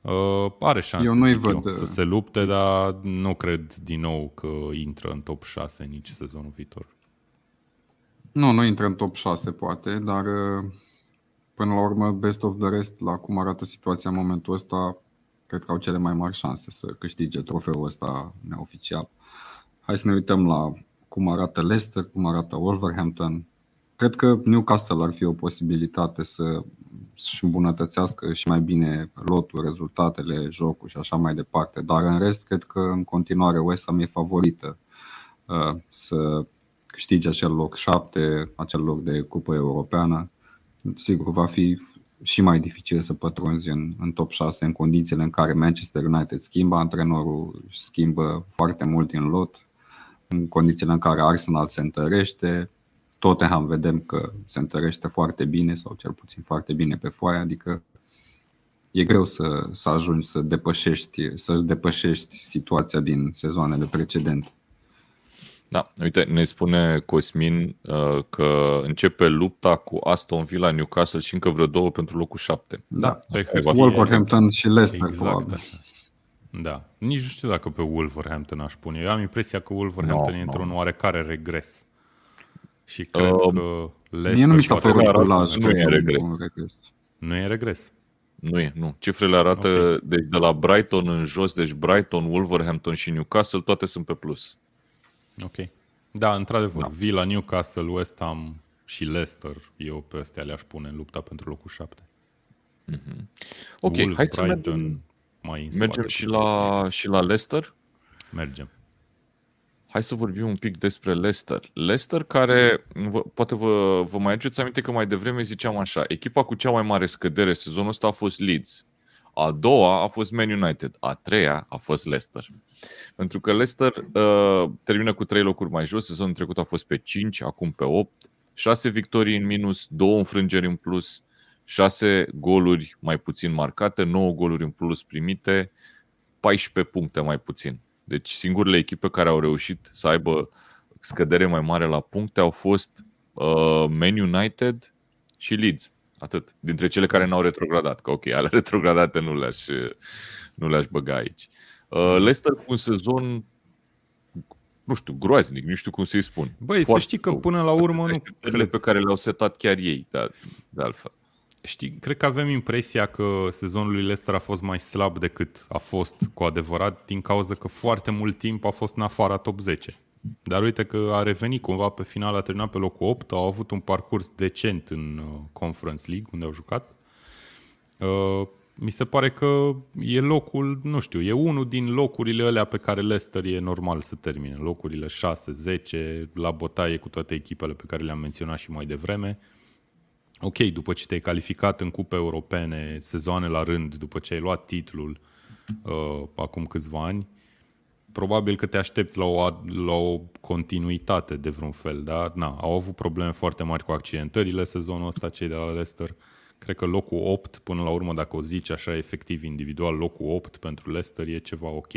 Uh, are șanse eu nu văd... eu, să se lupte, dar nu cred din nou că intră în top 6 nici sezonul viitor. Nu, nu intră în top 6 poate, dar uh, până la urmă best of the rest, la cum arată situația în momentul ăsta, cred că au cele mai mari șanse să câștige trofeul ăsta neoficial. Hai să ne uităm la cum arată Leicester, cum arată Wolverhampton. Cred că Newcastle ar fi o posibilitate să și îmbunătățească și mai bine lotul, rezultatele, jocul și așa mai departe. Dar în rest, cred că în continuare West Ham e favorită uh, să câștige acel loc 7, acel loc de cupă europeană. Sigur, va fi și mai dificil să pătrunzi în, în top 6 în condițiile în care Manchester United schimbă antrenorul, schimbă foarte mult din lot, în condițiile în care Arsenal se întărește, Tottenham vedem că se întărește foarte bine sau cel puțin foarte bine pe foaie, adică e greu să, să ajungi să depășești, să-ți depășești situația din sezoanele precedente. Da, uite, ne spune Cosmin uh, că începe lupta cu Aston Villa, Newcastle și încă vreo două pentru locul 7. Da, da. Wolverhampton și Leicester exact probabil. Așa. Da. Nici nu știu dacă pe Wolverhampton aș pune. Eu am impresia că Wolverhampton no, e într-un no. oarecare regres. Și cred uh, că Leicester Mie nu mi s-a părut la nu e regres. regres. Nu e regres. Nu e, nu. Cifrele arată okay. deci de la Brighton în jos, deci Brighton, Wolverhampton și Newcastle, toate sunt pe plus. Ok. Da, într-adevăr, da. Villa, Newcastle, West Ham și Leicester, eu pe astea le-aș pune în lupta pentru locul 7. Mm-hmm. Ok, Wolves, hai să Brighton, mergem mai în Mergem și la, și la Leicester? Mergem. Hai să vorbim un pic despre Leicester. Leicester care, vă, poate vă, vă mai aduceți aminte că mai devreme ziceam așa, echipa cu cea mai mare scădere sezonul ăsta a fost Leeds. A doua a fost Man United. A treia a fost Leicester. Pentru că Leicester uh, termină cu trei locuri mai jos. Sezonul trecut a fost pe 5, acum pe 8. 6 victorii în minus, 2 înfrângeri în plus, 6 goluri mai puțin marcate, 9 goluri în plus primite, 14 puncte mai puțin. Deci singurele echipe care au reușit să aibă scădere mai mare la puncte au fost uh, Man United și Leeds. Atât. Dintre cele care n-au retrogradat. Că ok, ale *laughs* retrogradate nu le-aș, nu le-aș băga aici. Uh, Leicester cu un sezon nu știu, groaznic, nu știu cum să-i spun. Băi, Foarte să știi că până la urmă nu cred. pe care le-au setat chiar ei, de, de altfel. Știi, cred că avem impresia că sezonul lui Leicester a fost mai slab decât a fost cu adevărat din cauza că foarte mult timp a fost în afara top 10. Dar uite că a revenit cumva pe final, a terminat pe locul 8, au avut un parcurs decent în uh, Conference League, unde au jucat. Uh, mi se pare că e locul, nu știu, e unul din locurile alea pe care Leicester e normal să termine. Locurile 6, 10, la bătaie cu toate echipele pe care le-am menționat și mai devreme. Ok, după ce te-ai calificat în cupe europene sezoane la rând, după ce ai luat titlul uh, acum câțiva ani, probabil că te aștepți la o, la o continuitate de vreun fel, da? Na, au avut probleme foarte mari cu accidentările sezonul ăsta, cei de la Leicester. Cred că locul 8, până la urmă, dacă o zici așa efectiv individual, locul 8 pentru Leicester e ceva ok,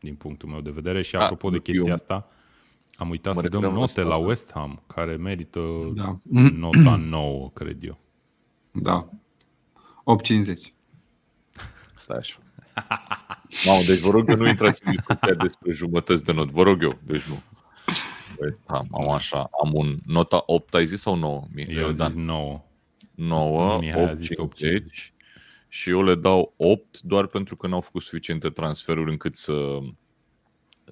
din punctul meu de vedere. Și apropo A, de chestia eu... asta, am uitat să dăm note asta, la West Ham, care merită da. nota 9, cred eu. Da. 8,50. Stai așa. Mamă, deci vă rog că nu intrați în discuția despre jumătăți de not. Vă rog eu, deci nu. West Ham, am așa, am un nota 8, ai zis sau 9? Eu am zis 9. 9, 8, 50 și eu le dau 8 doar pentru că n-au făcut suficiente transferuri încât să,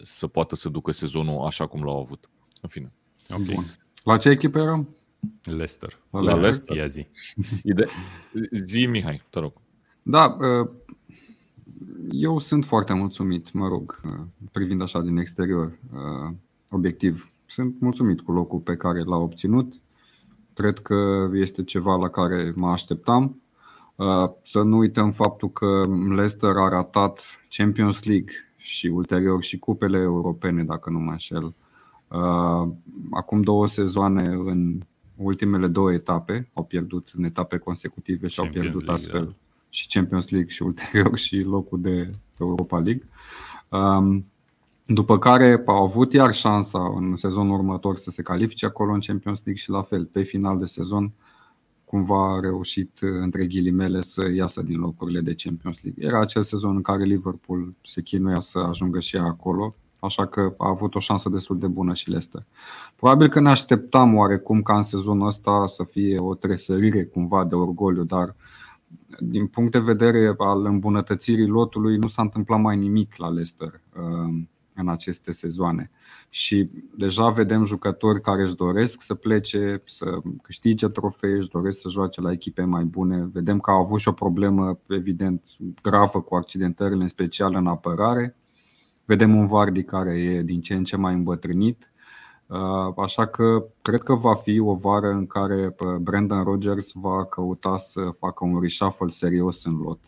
să poată să ducă sezonul așa cum l-au avut. În fine. Okay. Bun. La ce echipă eram? Leicester. La, La Leicester? Ia zi. *laughs* Ide- zi, Mihai, te rog. Da, uh, eu sunt foarte mulțumit, mă rog, uh, privind așa din exterior, uh, obiectiv. Sunt mulțumit cu locul pe care l-a obținut. Cred că este ceva la care mă așteptam. Să nu uităm faptul că Leicester a ratat Champions League și ulterior și cupele europene, dacă nu mă înșel. Acum două sezoane în ultimele două etape, au pierdut în etape consecutive și Champions au pierdut League, astfel da. și Champions League și ulterior și locul de Europa League. După care au avut iar șansa în sezonul următor să se califice acolo în Champions League și la fel, pe final de sezon, cumva a reușit, între ghilimele, să iasă din locurile de Champions League. Era acel sezon în care Liverpool se chinuia să ajungă și ea acolo, așa că a avut o șansă destul de bună și Leicester. Probabil că ne așteptam oarecum ca în sezonul ăsta să fie o tresărire cumva de orgoliu, dar din punct de vedere al îmbunătățirii lotului nu s-a întâmplat mai nimic la Leicester în aceste sezoane. Și deja vedem jucători care își doresc să plece, să câștige trofee, își doresc să joace la echipe mai bune. Vedem că au avut și o problemă, evident, gravă cu accidentările, în special în apărare. Vedem un Vardy care e din ce în ce mai îmbătrânit. Uh, așa că cred că va fi o vară în care uh, Brandon Rogers va căuta să facă un reshuffle serios în lot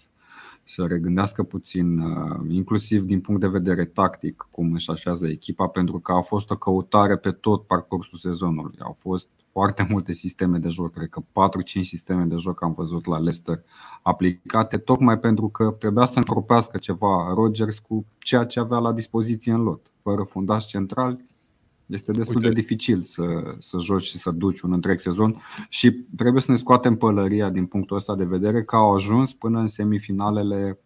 să regândească puțin, uh, inclusiv din punct de vedere tactic, cum își așează echipa, pentru că a fost o căutare pe tot parcursul sezonului. Au fost foarte multe sisteme de joc, cred că 4-5 sisteme de joc am văzut la Leicester aplicate, tocmai pentru că trebuia să încropească ceva Rogers cu ceea ce avea la dispoziție în lot, fără fundași centrali, este destul Uite. de dificil să, să joci și să duci un întreg sezon și trebuie să ne scoatem pălăria din punctul ăsta de vedere că au ajuns până în semifinalele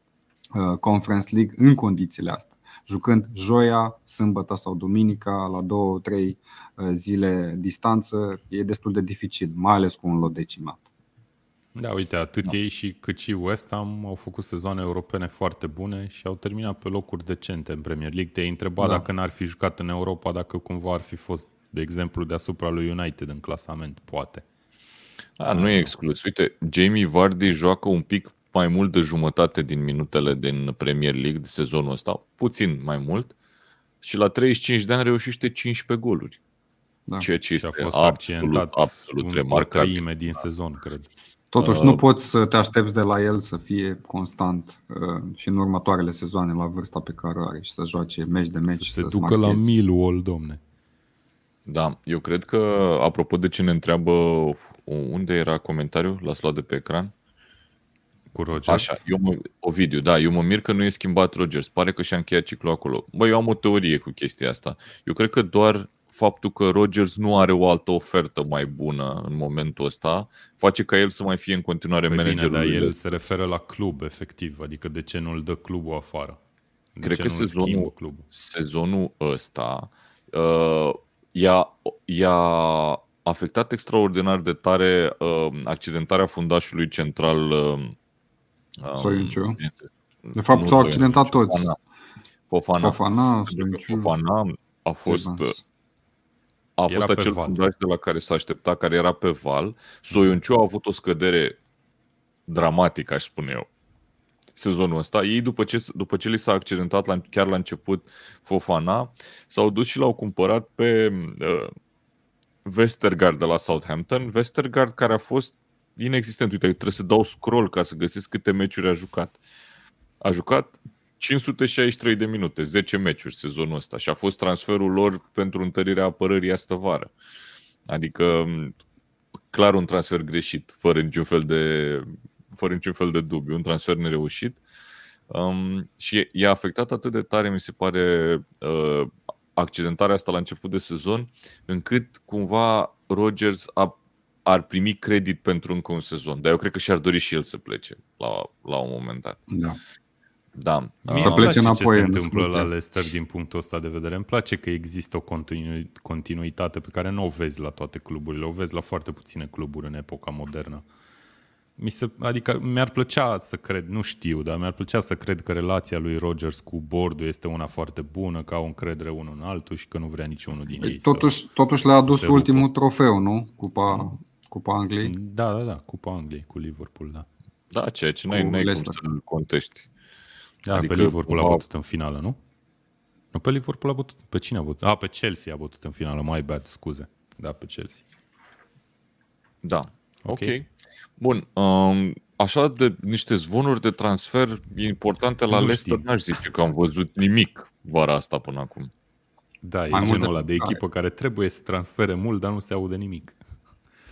uh, Conference League în condițiile astea. Jucând joia, sâmbătă sau duminica, la două, trei uh, zile distanță, e destul de dificil, mai ales cu un lot decimat. Da, uite, atât da. ei și cât și West Ham au făcut sezoane europene foarte bune și au terminat pe locuri decente în Premier League. Te-ai întrebat da. dacă n-ar fi jucat în Europa, dacă cumva ar fi fost, de exemplu, deasupra lui United în clasament, poate. A, nu e exclus. Uite, Jamie Vardy joacă un pic mai mult de jumătate din minutele din Premier League de sezonul ăsta, puțin mai mult, și la 35 de ani reușește 15 goluri. Da. Ceea ce Și a este fost absolut, accidentat absolut un- o remarcabil. treime din sezon, cred. Totuși, Uh, nu poți să te aștepți de la el să fie constant uh, și în următoarele sezoane la vârsta pe care o are și să joace meci de meci. Să se să-ți ducă la marcheze. Millwall, domne. Da, eu cred că, apropo de ce ne întreabă, unde era comentariul? L-ați luat de pe ecran? Cu Rodgers. Așa, eu mă, Ovidiu, da, eu mă mir că nu e schimbat Rodgers. Pare că și-a încheiat ciclul acolo. Băi, eu am o teorie cu chestia asta. Eu cred că doar faptul că Rodgers nu are o altă ofertă mai bună în momentul ăsta face ca el să mai fie în continuare Păi bine, managerul dar lui el Leicester. se referă la club, efectiv. Adică de ce nu-l dă clubul afară? De Cred ce că nu-l sezonul- schimbă clubul? sezonul ăsta uh, i-a, i-a afectat extraordinar de tare uh, accidentarea fundașului central uh, um, Soiunciu. De fapt, nu s-au accidentat Soiunciu, toți. Fofana. Fofana. Fofana, Pentru că Soiunciu, Fofana a fost, Evans. A Era fost pe acel val. fundaș de la care s-a așteptat, care era pe val. Soiunciu a avut o scădere dramatică, aș spune eu, sezonul ăsta. Ei, după ce, după ce li s-a accidentat la, chiar la început Fofana, s-au dus și l-au cumpărat pe uh, Westergaard de la Southampton. Westergaard care a fost inexistent. Uite, trebuie să dau scroll ca să găsesc câte meciuri a jucat. A jucat 563 de minute, 10 meciuri sezonul ăsta și a fost transferul lor pentru întărirea apărării astă vară. Adică m, clar un transfer greșit, fără niciun fel de, fără niciun fel de dubiu, un transfer nereușit. Um, și i-a afectat atât de tare, mi se pare, uh, accidentarea asta la început de sezon, încât cumva Rodgers a, ar primi credit pentru încă un sezon. Dar eu cred că și-ar dori și el să plece la, la un moment dat. Da. Da. Mie Să îmi plece place înapoi ce se în întâmplă discuție. la Leicester din punctul ăsta de vedere. Îmi place că există o continui- continuitate pe care nu o vezi la toate cluburile. O vezi la foarte puține cluburi în epoca modernă. Mi se, adică mi-ar plăcea să cred, nu știu, dar mi-ar plăcea să cred că relația lui Rogers cu bordul este una foarte bună, că au încredere unul în altul și că nu vrea niciunul din ei Totuși, totuși le-a adus se rupă. ultimul trofeu, nu? Cupa, Cupa Angliei. să... Da, da, da, Cupa Angliei cu Liverpool, da. Da, ceea ce n-ai, Cu n-ai cum Leicester. să-l contești. Da, adică Adică pe Liverpool a cumva- bătut în finală, nu? Nu pe Liverpool a bătut. Pe cine a bătut? A, pe Chelsea a bătut în finală. My bad, scuze. Da, pe Chelsea. Da. Ok. Ok. Bun. Um, așa de niște zvonuri de transfer importante la Nu Leicester, știm. n-aș zice că am văzut nimic vara asta până acum. Da, e Mai genul multe- ăla de echipă care trebuie să transfere mult, dar nu se aude nimic.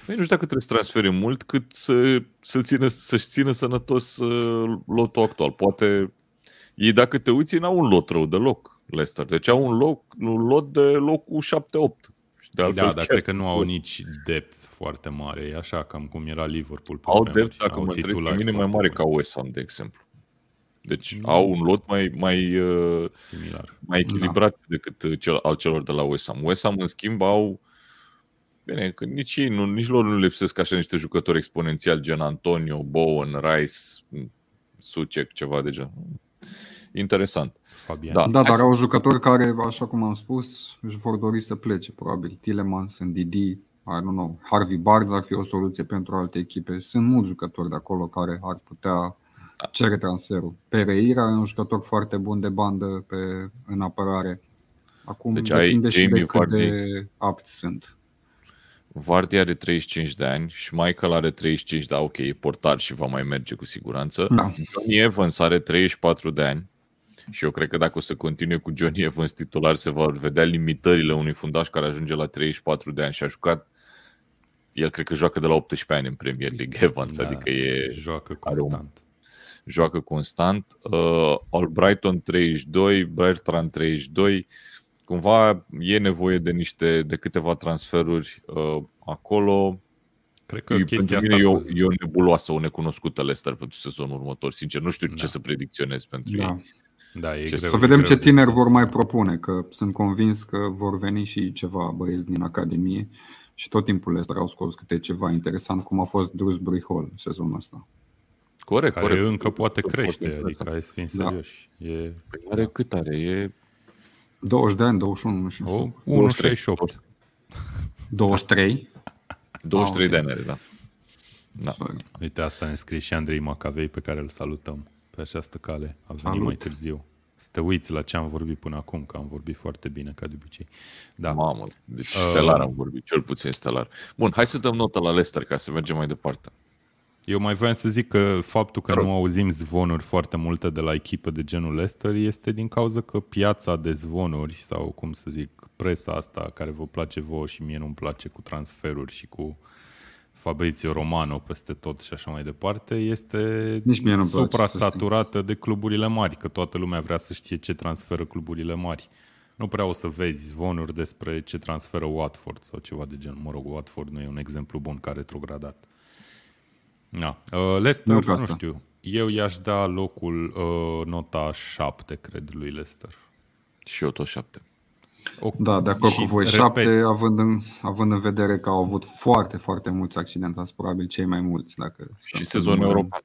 Păi nu știu dacă trebuie să transfere mult, cât să, să țină, să-și țină sănătos uh, lotul actual. Poate ei, dacă te uiți, n-au un lot rău deloc, Leicester. Deci au un, loc, un lot de locul 7-8. Și De altfel, da, dar chiar cred că nu au nici depth foarte mare. E așa cam cum era Liverpool pe Au vremuri. drept, dacă Au mă întreb, pe titulari mine mai foarte mare buni. ca West Ham, de exemplu. Deci Mm. au un lot mai, mai, uh, Similar. mai echilibrat da. decât uh, cel, al celor de la West Ham. West Ham, în schimb, au... Bine, că nici ei, nu, nici lor nu lipsesc așa niște jucători exponențiali, gen Antonio, Bowen, Rice, Sucek, ceva de genul. Interesant. Fabian. Da. Da, Hai dar să- au jucători care, așa cum am spus, își vor dori să plece, probabil. Tillemans, Didi, I don't know, Harvey Barnes ar fi o soluție pentru alte echipe. Sunt mulți jucători de acolo care ar putea cere transferul. Pereira e un jucător foarte bun de bandă pe, în apărare. Acum Deci ai depinde și Jamie de cât Vardy. de apți sunt. Vardy are 35 de ani și Michael are 35, da, ok, e portar și va mai merge cu siguranță. Da. Johnny Evans are 34 de ani și eu cred că dacă o să continue cu Johnny Evans titular se vor vedea limitările unui fundaș care ajunge la 34 de ani și a jucat el cred că joacă de la 18 ani în Premier League Evans, Da, adică e Joacă are un- constant. joacă constant. Uh, Albrighton 32, Bertrand 32. Cumva e nevoie de niște de câteva transferuri uh, acolo. Cred că E, chestia pentru asta mine cu... e, o, e o nebuloasă, o necunoscută Leicester pentru sezonul următor. Sincer, nu știu Da. ce să predicționez pentru Da. ei. Da, e Ce- greu, Să e vedem greu ce de tineri vor spus. mai propune, că sunt convins că vor veni și ceva băieți din Academie și tot timpul Leicester au scos câte ceva interesant, cum a fost Dewsbury Hall sezonul ăsta. Corect, Care corect. încă poate crește, Foarte adică hai să fim Da. serioși. E Păi Are cât are? E 20 de ani, 21, nu știu. o, 23, 1,68. 23? 23 Ah, de ok. ani are, da. Da. Sorry. Uite, asta ne scrie și Andrei Macavei, pe care îl salutăm pe această cale. A venit Salut. mai târziu. să te uiți la ce am vorbit până acum, că am vorbit foarte bine, ca de obicei. Da. Mamă, deci stelar am vorbit, cel puțin stelar. Bun, hai să dăm nota la Leicester ca să mergem mai departe. Eu mai voiam să zic că faptul că nu auzim zvonuri foarte multe de la echipă de genul Leicester este din cauza că piața de zvonuri sau cum să zic, presa asta care vă place vouă și mie nu-mi place cu transferuri și cu Fabrizio Romano peste tot și așa mai departe, este Nici mie nu supra-saturată de cluburile mari, că toată lumea vrea să știe ce transferă cluburile mari. Nu prea o să vezi zvonuri despre ce transferă Watford sau ceva de genul. Mă rog, Watford nu e un exemplu bun care retrogradat. Da. Uh, Leicester, nu, nu știu. Eu i-aș da locul uh, nota 7, cred, lui Leicester. Și eu tot 7. O, da, de acord cu voi. 7, având în, având în vedere că au avut foarte, foarte mulți accidentați, probabil cei mai mulți. Dacă și sezon european.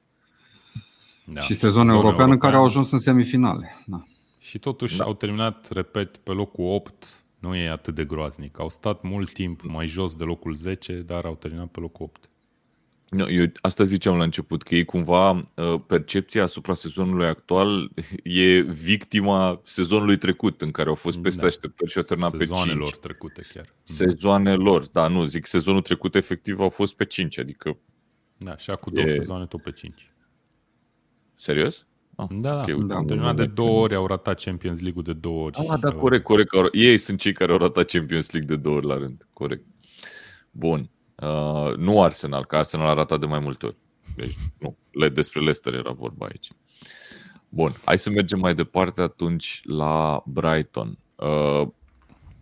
Da. Și sezon, sezon european în care au ajuns în semifinale. Da. Și totuși da. au terminat, repet, pe locul 8. Nu e atât de groaznic. Au stat mult timp mai jos de locul 10, dar au terminat pe locul 8. Eu asta ziceam la început, că ei cumva uh, percepția asupra sezonului actual e victima sezonului trecut, în care au fost peste da. așteptări și au terminat pe 5. Sezoanelor trecute chiar. Sezoanelor, da, nu, zic sezonul trecut efectiv au fost pe 5, adică... Da, și acum două e... sezoane tot pe 5. Serios? Ah, da, da, okay, da, au terminat de două ori, au ratat Champions League-ul de două ori. Ah, da, corect, corect. Ei sunt cei care au ratat Champions League de două ori la rând, corect. Bun. Uh, nu Arsenal, că Arsenal a ratat de mai multe ori. Deci, nu, le, despre Leicester era vorba aici. Bun, hai să mergem mai departe atunci la Brighton. Uh,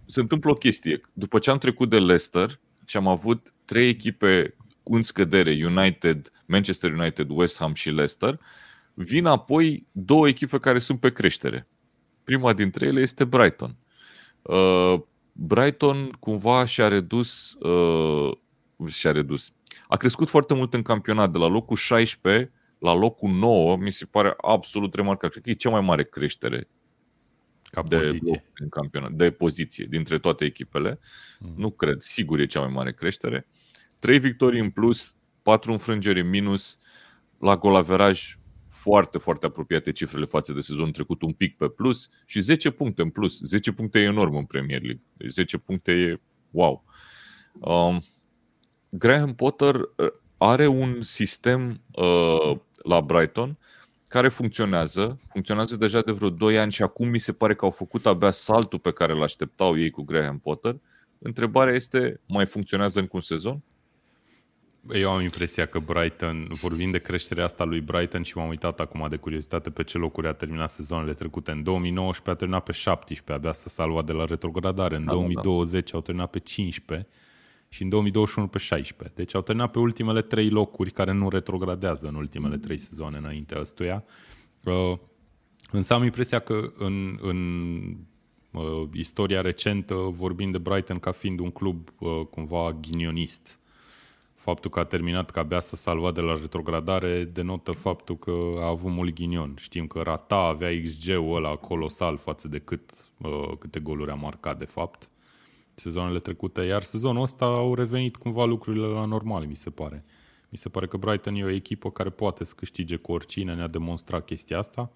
se întâmplă o chestie. După ce am trecut de Leicester și am avut trei echipe în scădere, United, Manchester United, West Ham și Leicester, vin apoi două echipe care sunt pe creștere. Prima dintre ele este Brighton. Uh, Brighton cumva și-a redus uh, și-a redus. A crescut foarte mult în campionat, de la locul 16 la locul 9, mi se pare absolut remarcabil. Cred că e cea mai mare creștere ca de poziție. în campionat, de poziție dintre toate echipele. Mm. Nu cred, sigur e cea mai mare creștere. Trei victorii în plus, patru înfrângeri în minus, la golaveraj foarte, foarte apropiate cifrele față de sezonul trecut, un pic pe plus și 10 puncte în plus. 10 puncte e enorm în Premier League. Deci 10 puncte e wow. Um, Graham Potter uh, are un sistem uh, la Brighton care funcționează, funcționează deja de vreo 2 ani și acum mi se pare că au făcut abia saltul pe care îl așteptau ei cu Graham Potter. Întrebarea este, mai funcționează încă un sezon? Eu am impresia că Brighton, vorbind de creșterea asta lui Brighton și m-am uitat acum de curiozitate pe ce locuri a terminat sezonele trecute. În 2019 a terminat pe 17, abia s-a salvat de la retrogradare. În da, 2020 da. au terminat pe 15 și în 2021 pe 16. Deci au terminat pe ultimele trei locuri care nu retrogradează în ultimele trei sezoane înainte ăstuia. Uh, însă am impresia că în, în uh, istoria recentă vorbim de Brighton ca fiind un club uh, cumva ghinionist. Faptul că a terminat că abia să salva de la retrogradare denotă faptul că a avut mult ghinion. Știm că rata avea XG-ul ăla colosal față de cât, uh, câte goluri a marcat de fapt sezonele trecute, iar sezonul ăsta au revenit cumva lucrurile la normale, mi se pare. Mi se pare că Brighton e o echipă care poate să câștige cu oricine, ne-a demonstrat chestia asta.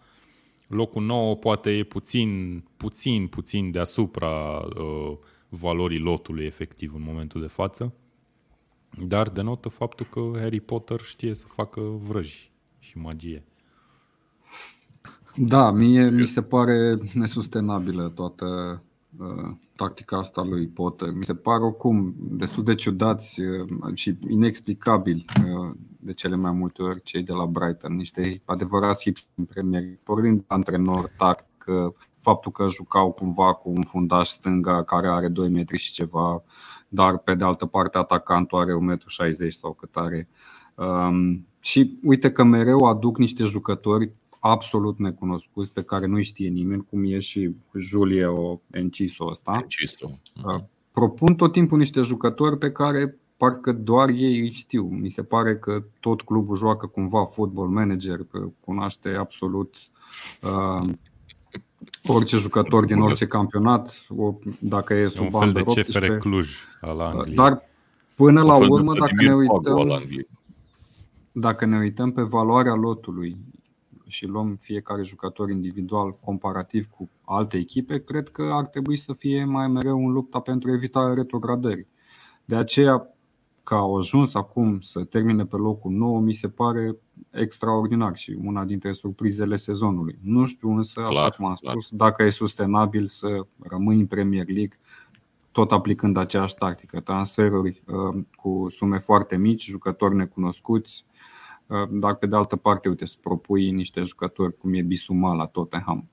Locul nou poate e puțin, puțin, puțin deasupra uh, valorii lotului efectiv în momentul de față, dar denotă faptul că Harry Potter știe să facă vrăji și magie. Da, mie mi se pare nesustenabilă toată Uh, tactica asta lui Potter. Mi se pare oricum destul de ciudați uh, și inexplicabili uh, de cele mai multe ori cei de la Brighton, niște adevărați hips în Premier, pornind antrenor, tact, faptul că jucau cumva cu un fundaș stânga care are 2 metri și ceva, dar pe de altă parte atacantul are 1,60 m sau cât are. Um, și uite că mereu aduc niște jucători absolut necunoscuți pe care nu știe nimeni, cum e și Julio Enciso ăsta. Enciso. Uh, propun tot timpul niște jucători pe care parcă doar ei îi știu. Mi se pare că tot clubul joacă cumva football manager, cunoaște absolut uh, orice jucător din orice campionat, dacă e sub un fel de CFR Cluj al Angliei. Dar până la urmă, dacă ne uităm, dacă ne uităm pe valoarea lotului și luăm fiecare jucător individual comparativ cu alte echipe, cred că ar trebui să fie mai mereu în lupta pentru evitarea retrogradării. De aceea, că au ajuns acum să termine pe locul 9, mi se pare extraordinar și una dintre surprizele sezonului. Nu știu însă, clar, așa cum am spus, clar. dacă e sustenabil să rămâi în Premier League tot aplicând aceeași tactică, transferuri uh, cu sume foarte mici, jucători necunoscuți, uh, dar pe de altă parte, uite, să propui niște jucători cum e Bisuma la Tottenham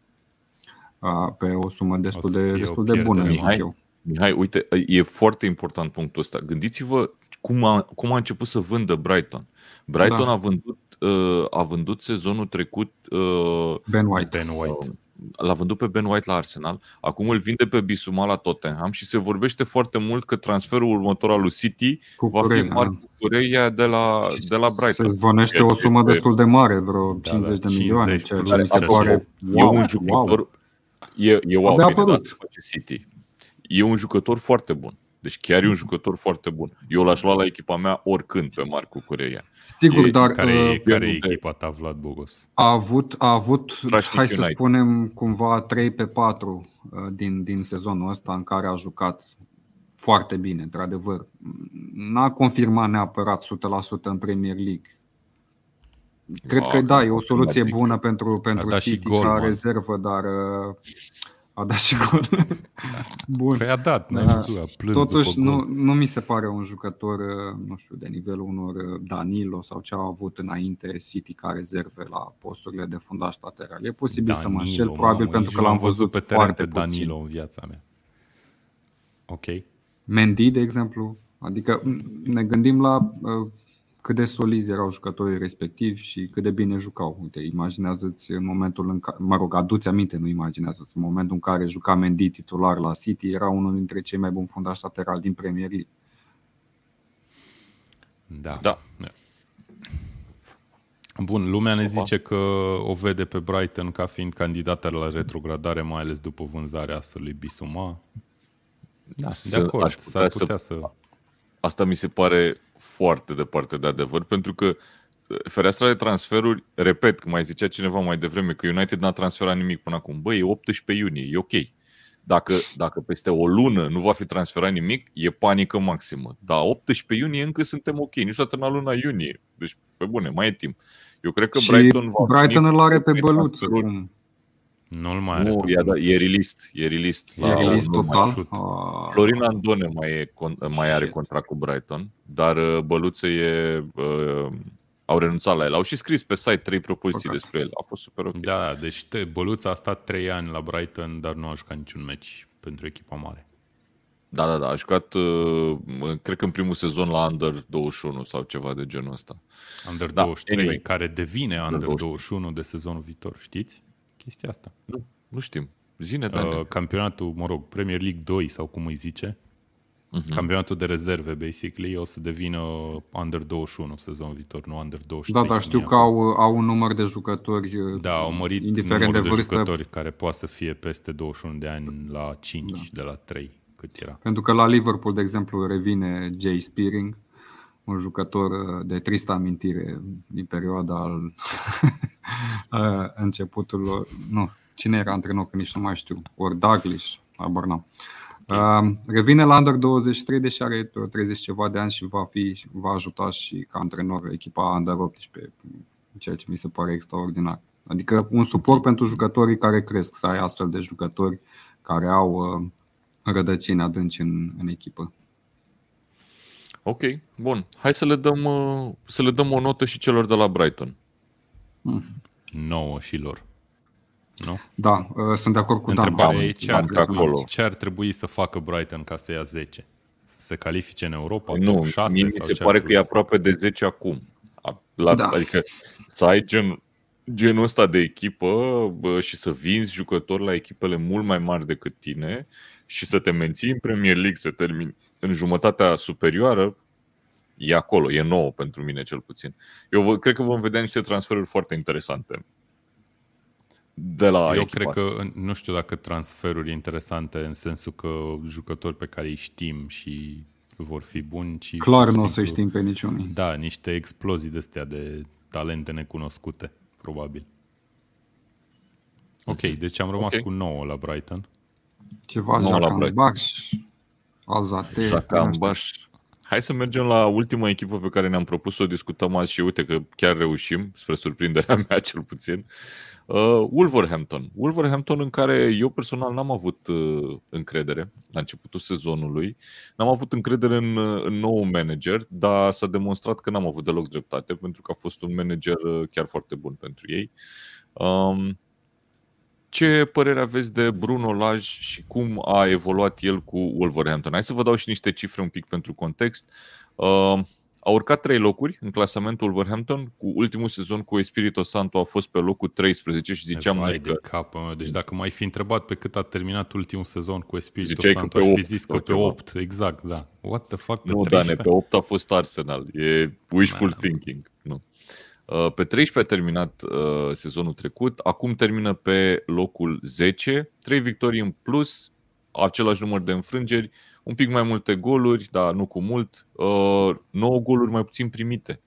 uh, pe o sumă destul de, destul de bună, Mihai, eu. Mihai, uite, e foarte important punctul ăsta. Gândiți-vă cum a, cum a început să vândă Brighton. Brighton da. a, vândut, a vândut sezonul trecut Ben White. Ben White l-a vândut pe Ben White la Arsenal, acum îl vinde pe Bisuma la Tottenham și se vorbește foarte mult că transferul următor al lui City cu va Cureia, fi Marco Cureia de la, de la Brighton. Se zvonește o sumă este... destul de mare, vreo 50 da, da, de milioane, ceea ce se pare wow, e un jucător, wow. e, e wow, bine, da, City. E un jucător foarte bun. Deci chiar e un jucător foarte bun. Eu l-aș lua la echipa mea oricând pe Marco Cureia. Sigur, e, dar... Care, uh, care e echipa ta, Vlad Bogos? A avut, a avut hai să spunem, cumva 3 pe 4 uh, din, din sezonul ăsta în care a jucat foarte bine, într-adevăr. N-a confirmat neapărat 100% în Premier League. Cred că da, e o soluție bună pentru, pentru City gol, ca man. rezervă, dar uh, a dat și gol. *laughs* Bun. Păi a dat, n-ai da. văzut, a plâns Totuși, nu, nu mi se pare un jucător, nu știu, de nivelul unor Danilo sau ce au avut înainte City ca rezerve la posturile de fundaș lateral. E posibil Danilo, să mă înșel, probabil mamă, pentru că l-am văzut pe foarte pe Danilo puțin. în viața mea. Ok. Mendy, de exemplu, adică ne gândim la uh, cât de solizi erau jucătorii respectivi și cât de bine jucau. Uite, imaginează-ți în momentul în care, mă rog, aduți aminte, nu imaginează-ți, în momentul în care juca Mendy titular la City, era unul dintre cei mai buni fundași lateral din Premier League. Da. da. Bun, lumea ne zice că o vede pe Brighton ca fiind candidată la retrogradare, mai ales după vânzarea lui Bisuma. Da, de acord, s-ar putea să... să... Asta mi se pare foarte departe de adevăr, pentru că uh, fereastra de transferuri, repet, că mai zicea cineva mai devreme că United n-a transferat nimic până acum. Băi, e 18 iunie, e ok. Dacă, dacă peste o lună nu va fi transferat nimic, e panică maximă. Dar 18 iunie încă suntem ok, nici toată în luna iunie. Deci, pe bune, mai e timp. Eu cred că și Brighton va Brighton îl are pe băluță. Nu-l mai are. Nu, e, da, e released. E released, e released total. Ah. Florin Andone mai, e, mai are contract cu Brighton, dar uh, Băluță e... Uh, au renunțat la el. Au și scris pe site trei propoziții okay. despre el. A fost super ok. Da, deci te, Băluță a stat trei ani la Brighton, dar nu a jucat niciun meci pentru echipa mare. Da, da, da. A jucat, uh, cred că în primul sezon la Under 21 sau ceva de genul ăsta. Under da, 23, anyway. care devine Under 21. 21 de sezonul viitor, știți? Chestia asta. Nu, nu știm. Zine, uh, campionatul, mă rog, Premier League 2 sau cum îi zice, uh-huh. campionatul de rezerve, basically, o să devină Under 21 sezonul viitor, nu Under 23. Da, dar știu că au, au un număr de jucători Da, au mărit indiferent numărul de, vârstă. de jucători care poate să fie peste 21 de ani la 5 da. de la 3 cât era. Pentru că la Liverpool, de exemplu, revine Jay Spearing, un jucător uh, de tristă amintire din perioada al *laughs* începutul, nu, cine era antrenor, că nici nu mai știu, ori Douglas, abar n Revine la Under 23, deși are 30 ceva de ani și va, fi, va ajuta și ca antrenor echipa Under 18, ceea ce mi se pare extraordinar. Adică un suport pentru jucătorii care cresc, să ai astfel de jucători care au uh, rădăcini adânci în, în echipă. Ok, bun. Hai să le dăm, uh, să le dăm o notă și celor de la Brighton. Hmm. 9 și lor. Nu? Da, uh, sunt de acord cu Întrebarea Dan. e ce ar, trebui, ce ar trebui să facă Brighton ca să ia 10? Să se califice în Europa? Păi nu, 6, mie mi se pare că e aproape de 10 acum. La, da. Adică să ai gen, genul ăsta de echipă bă, și să vinzi jucători la echipele mult mai mari decât tine și să te menții în Premier League, să termini în jumătatea superioară, e acolo, e nouă pentru mine cel puțin. Eu cred că vom vedea niște transferuri foarte interesante de la Eu echipa. cred că, nu știu dacă transferuri interesante în sensul că jucători pe care îi știm și vor fi buni, ci Clar nu o să știm pe niciunii. Da, niște explozii de astea de talente necunoscute, probabil. Ok, deci am rămas Ok. cu 9 la Brighton. Ceva Nu, la Jacambaș, Alzate. Jacambaș. Hai să mergem la ultima echipă pe care ne-am propus să o discutăm azi și uite că chiar reușim, spre surprinderea *laughs* mea cel puțin. Uh, Wolverhampton. Wolverhampton în care eu personal n-am avut uh, încredere la începutul sezonului. N-am avut încredere în, uh, în nou manager, dar s-a demonstrat că n-am avut deloc dreptate pentru că a fost un manager uh, chiar foarte bun pentru ei. Um, ce părere aveți de Bruno Lage și cum a evoluat el cu Wolverhampton? Hai să vă dau și niște cifre un pic pentru context. Uh, a urcat trei locuri în clasamentul Wolverhampton. Cu ultimul sezon cu Espirito Santo a fost pe locul 13 și ziceam Vai noi de că capă, mă. Deci dacă m-ai fi întrebat pe cât a terminat ultimul sezon cu Espirito Ziceai că Santo, pe aș fi 8 zis că sau pe ceva. 8. Exact, da. What the fuck, pe nu, 13? Dane, pe 8 a fost Arsenal. E wishful Da. thinking. Nu. Uh, Pe 13 a terminat uh, sezonul trecut, acum termină pe locul 10, 3 victorii în plus, același număr de înfrângeri, un pic mai multe goluri, dar nu cu mult, uh, 9 goluri mai puțin primite.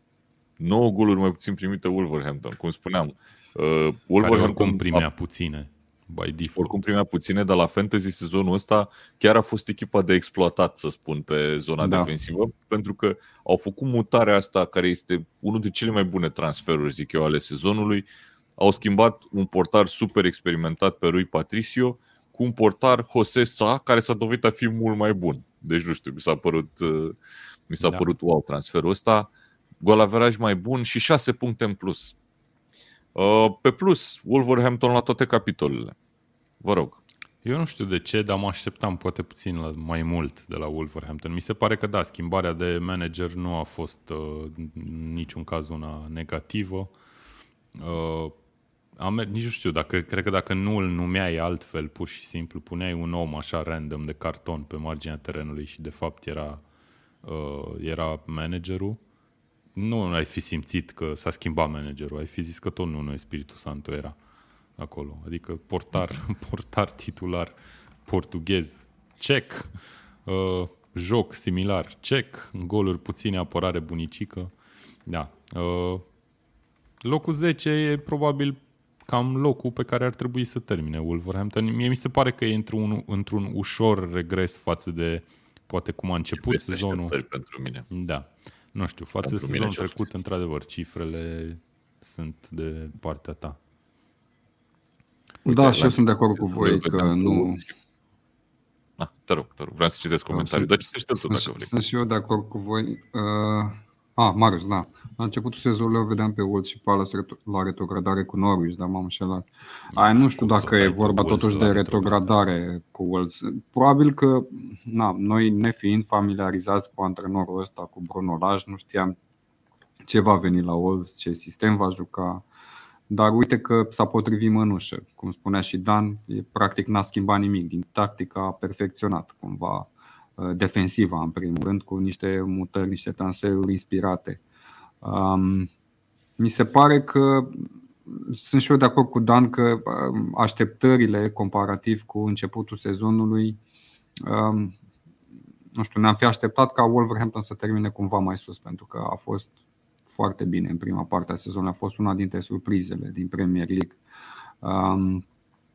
9 goluri mai puțin primite Wolverhampton, cum spuneam. Uh, Care Wolverhampton oricum a primea puține, by default. oricum primea puține, dar la fantasy sezonul ăsta chiar a fost echipa de exploatat, să spun, pe zona Da. defensivă, pentru că au făcut mutarea asta, care este unul dintre cele mai bune transferuri, zic eu, ale sezonului. Au schimbat un portar super experimentat pe Rui Patricio cu un portar Jose Sa, care s-a dovedit a fi mult mai bun. Deci, nu știu, mi s-a părut, uh, mi s-a Da. părut wow transferul ăsta. Golaveraj mai bun și 6 puncte în plus. Uh, Pe plus, Wolverhampton la toate capitolele. Vă rog. Eu nu știu de ce, dar mă așteptam poate puțin la mai mult de la Wolverhampton. Mi se pare că da, schimbarea de manager nu a fost uh, în niciun caz una negativă. Uh, am, nici nu știu, dacă, cred că dacă nu îl numeai altfel, pur și simplu, puneai un om așa random de carton pe marginea terenului și de fapt era, uh, era managerul, nu ai fi simțit că s-a schimbat managerul, ai fi zis că tot nu, nu Spiritul Santo era acolo. Adică portar, *laughs* portar titular portughez, cec, uh, joc similar, cec, goluri puține, apărare bunicică. Da. Uh, locul 10 e probabil cam locul pe care ar trebui să termine Wolverhampton. Mie mi se pare că e într-un, într-un ușor regres față de poate cum a început Peste sezonul. așteptări pentru mine. Da. Nu știu, față de Pentru mine sezonul cel trecut, într-adevăr, cifrele sunt de partea ta. Da, și la- eu sunt de acord cu voi Îl că vedeam nu... cu- Ah, te rog, te rog. Vreau să citesc comentariul, dar citește tu Sunt, dacă și- vrei. sunt și eu de acord cu voi. Uh, ah, Marius, da. La începutul sezonului o vedeam pe Wolves și Palace reto- la retrogradare cu Norwich, dar m-am înșelat. Aia nu știu Cum să dacă e dai pe vorba Wolves totuși la de retrogradare cu Wolves. Probabil că, na, noi nefiind familiarizați cu antrenorul ăsta, cu Bruno Lage, nu știam ce va veni la Wolves, ce sistem va juca. Dar uite că s-a potrivit mănușă. Cum spunea și Dan, e, practic n-a schimbat nimic. Din tactică a perfecționat cumva uh, defensiva, în primul rând, cu niște mutări, niște transferuri inspirate. Um, mi se pare că sunt și eu de acord cu Dan că um, așteptările comparativ cu începutul sezonului um, nu știu, ne-am fi așteptat ca Wolverhampton să termine cumva mai sus, pentru că a fost foarte bine în prima parte a sezonului. A fost una dintre surprizele din Premier League. Um,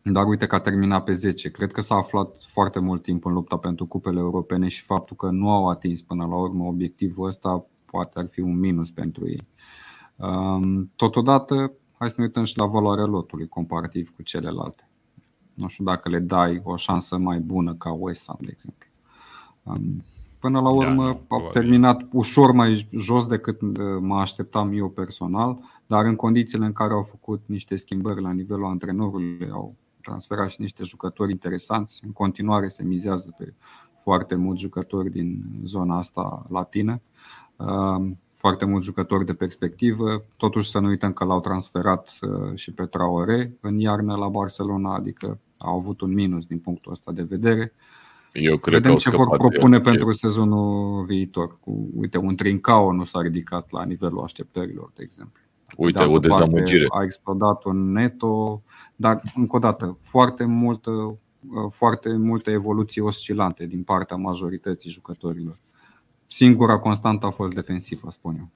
dar uite că a terminat pe 10. Cred că s-a aflat foarte mult timp în lupta pentru cupele europene și faptul că nu au atins până la urmă obiectivul ăsta poate ar fi un minus pentru ei. Um, Totodată, hai să ne uităm și la valoarea lotului comparativ cu celelalte. Nu știu dacă le dai o șansă mai bună ca West Ham, de exemplu. Um, Până la urmă nu, au probabil. terminat ușor mai jos decât uh, mă așteptam eu personal, dar în condițiile în care au făcut niște schimbări la nivelul antrenorului, au transferat și niște jucători interesanți. În continuare se mizează pe foarte mulți jucători din zona asta latină, Um, foarte mulți jucători de perspectivă. Totuși să nu uităm că l-au transferat uh, și pe Traore în iarnă la Barcelona, adică au avut un minus din punctul ăsta de vedere. Eu cred că Vedem au ce vor scăpat de propune el. pentru sezonul viitor. Cu, uite, un Trincao nu s-a ridicat la nivelul așteptărilor, de exemplu. Uite, De altă o dezamăgire. parte, A explodat un neto, dar încă o dată, foarte multă, foarte multe evoluții oscilante din partea majorității jucătorilor. Singura constantă a fost defensivă, spun eu.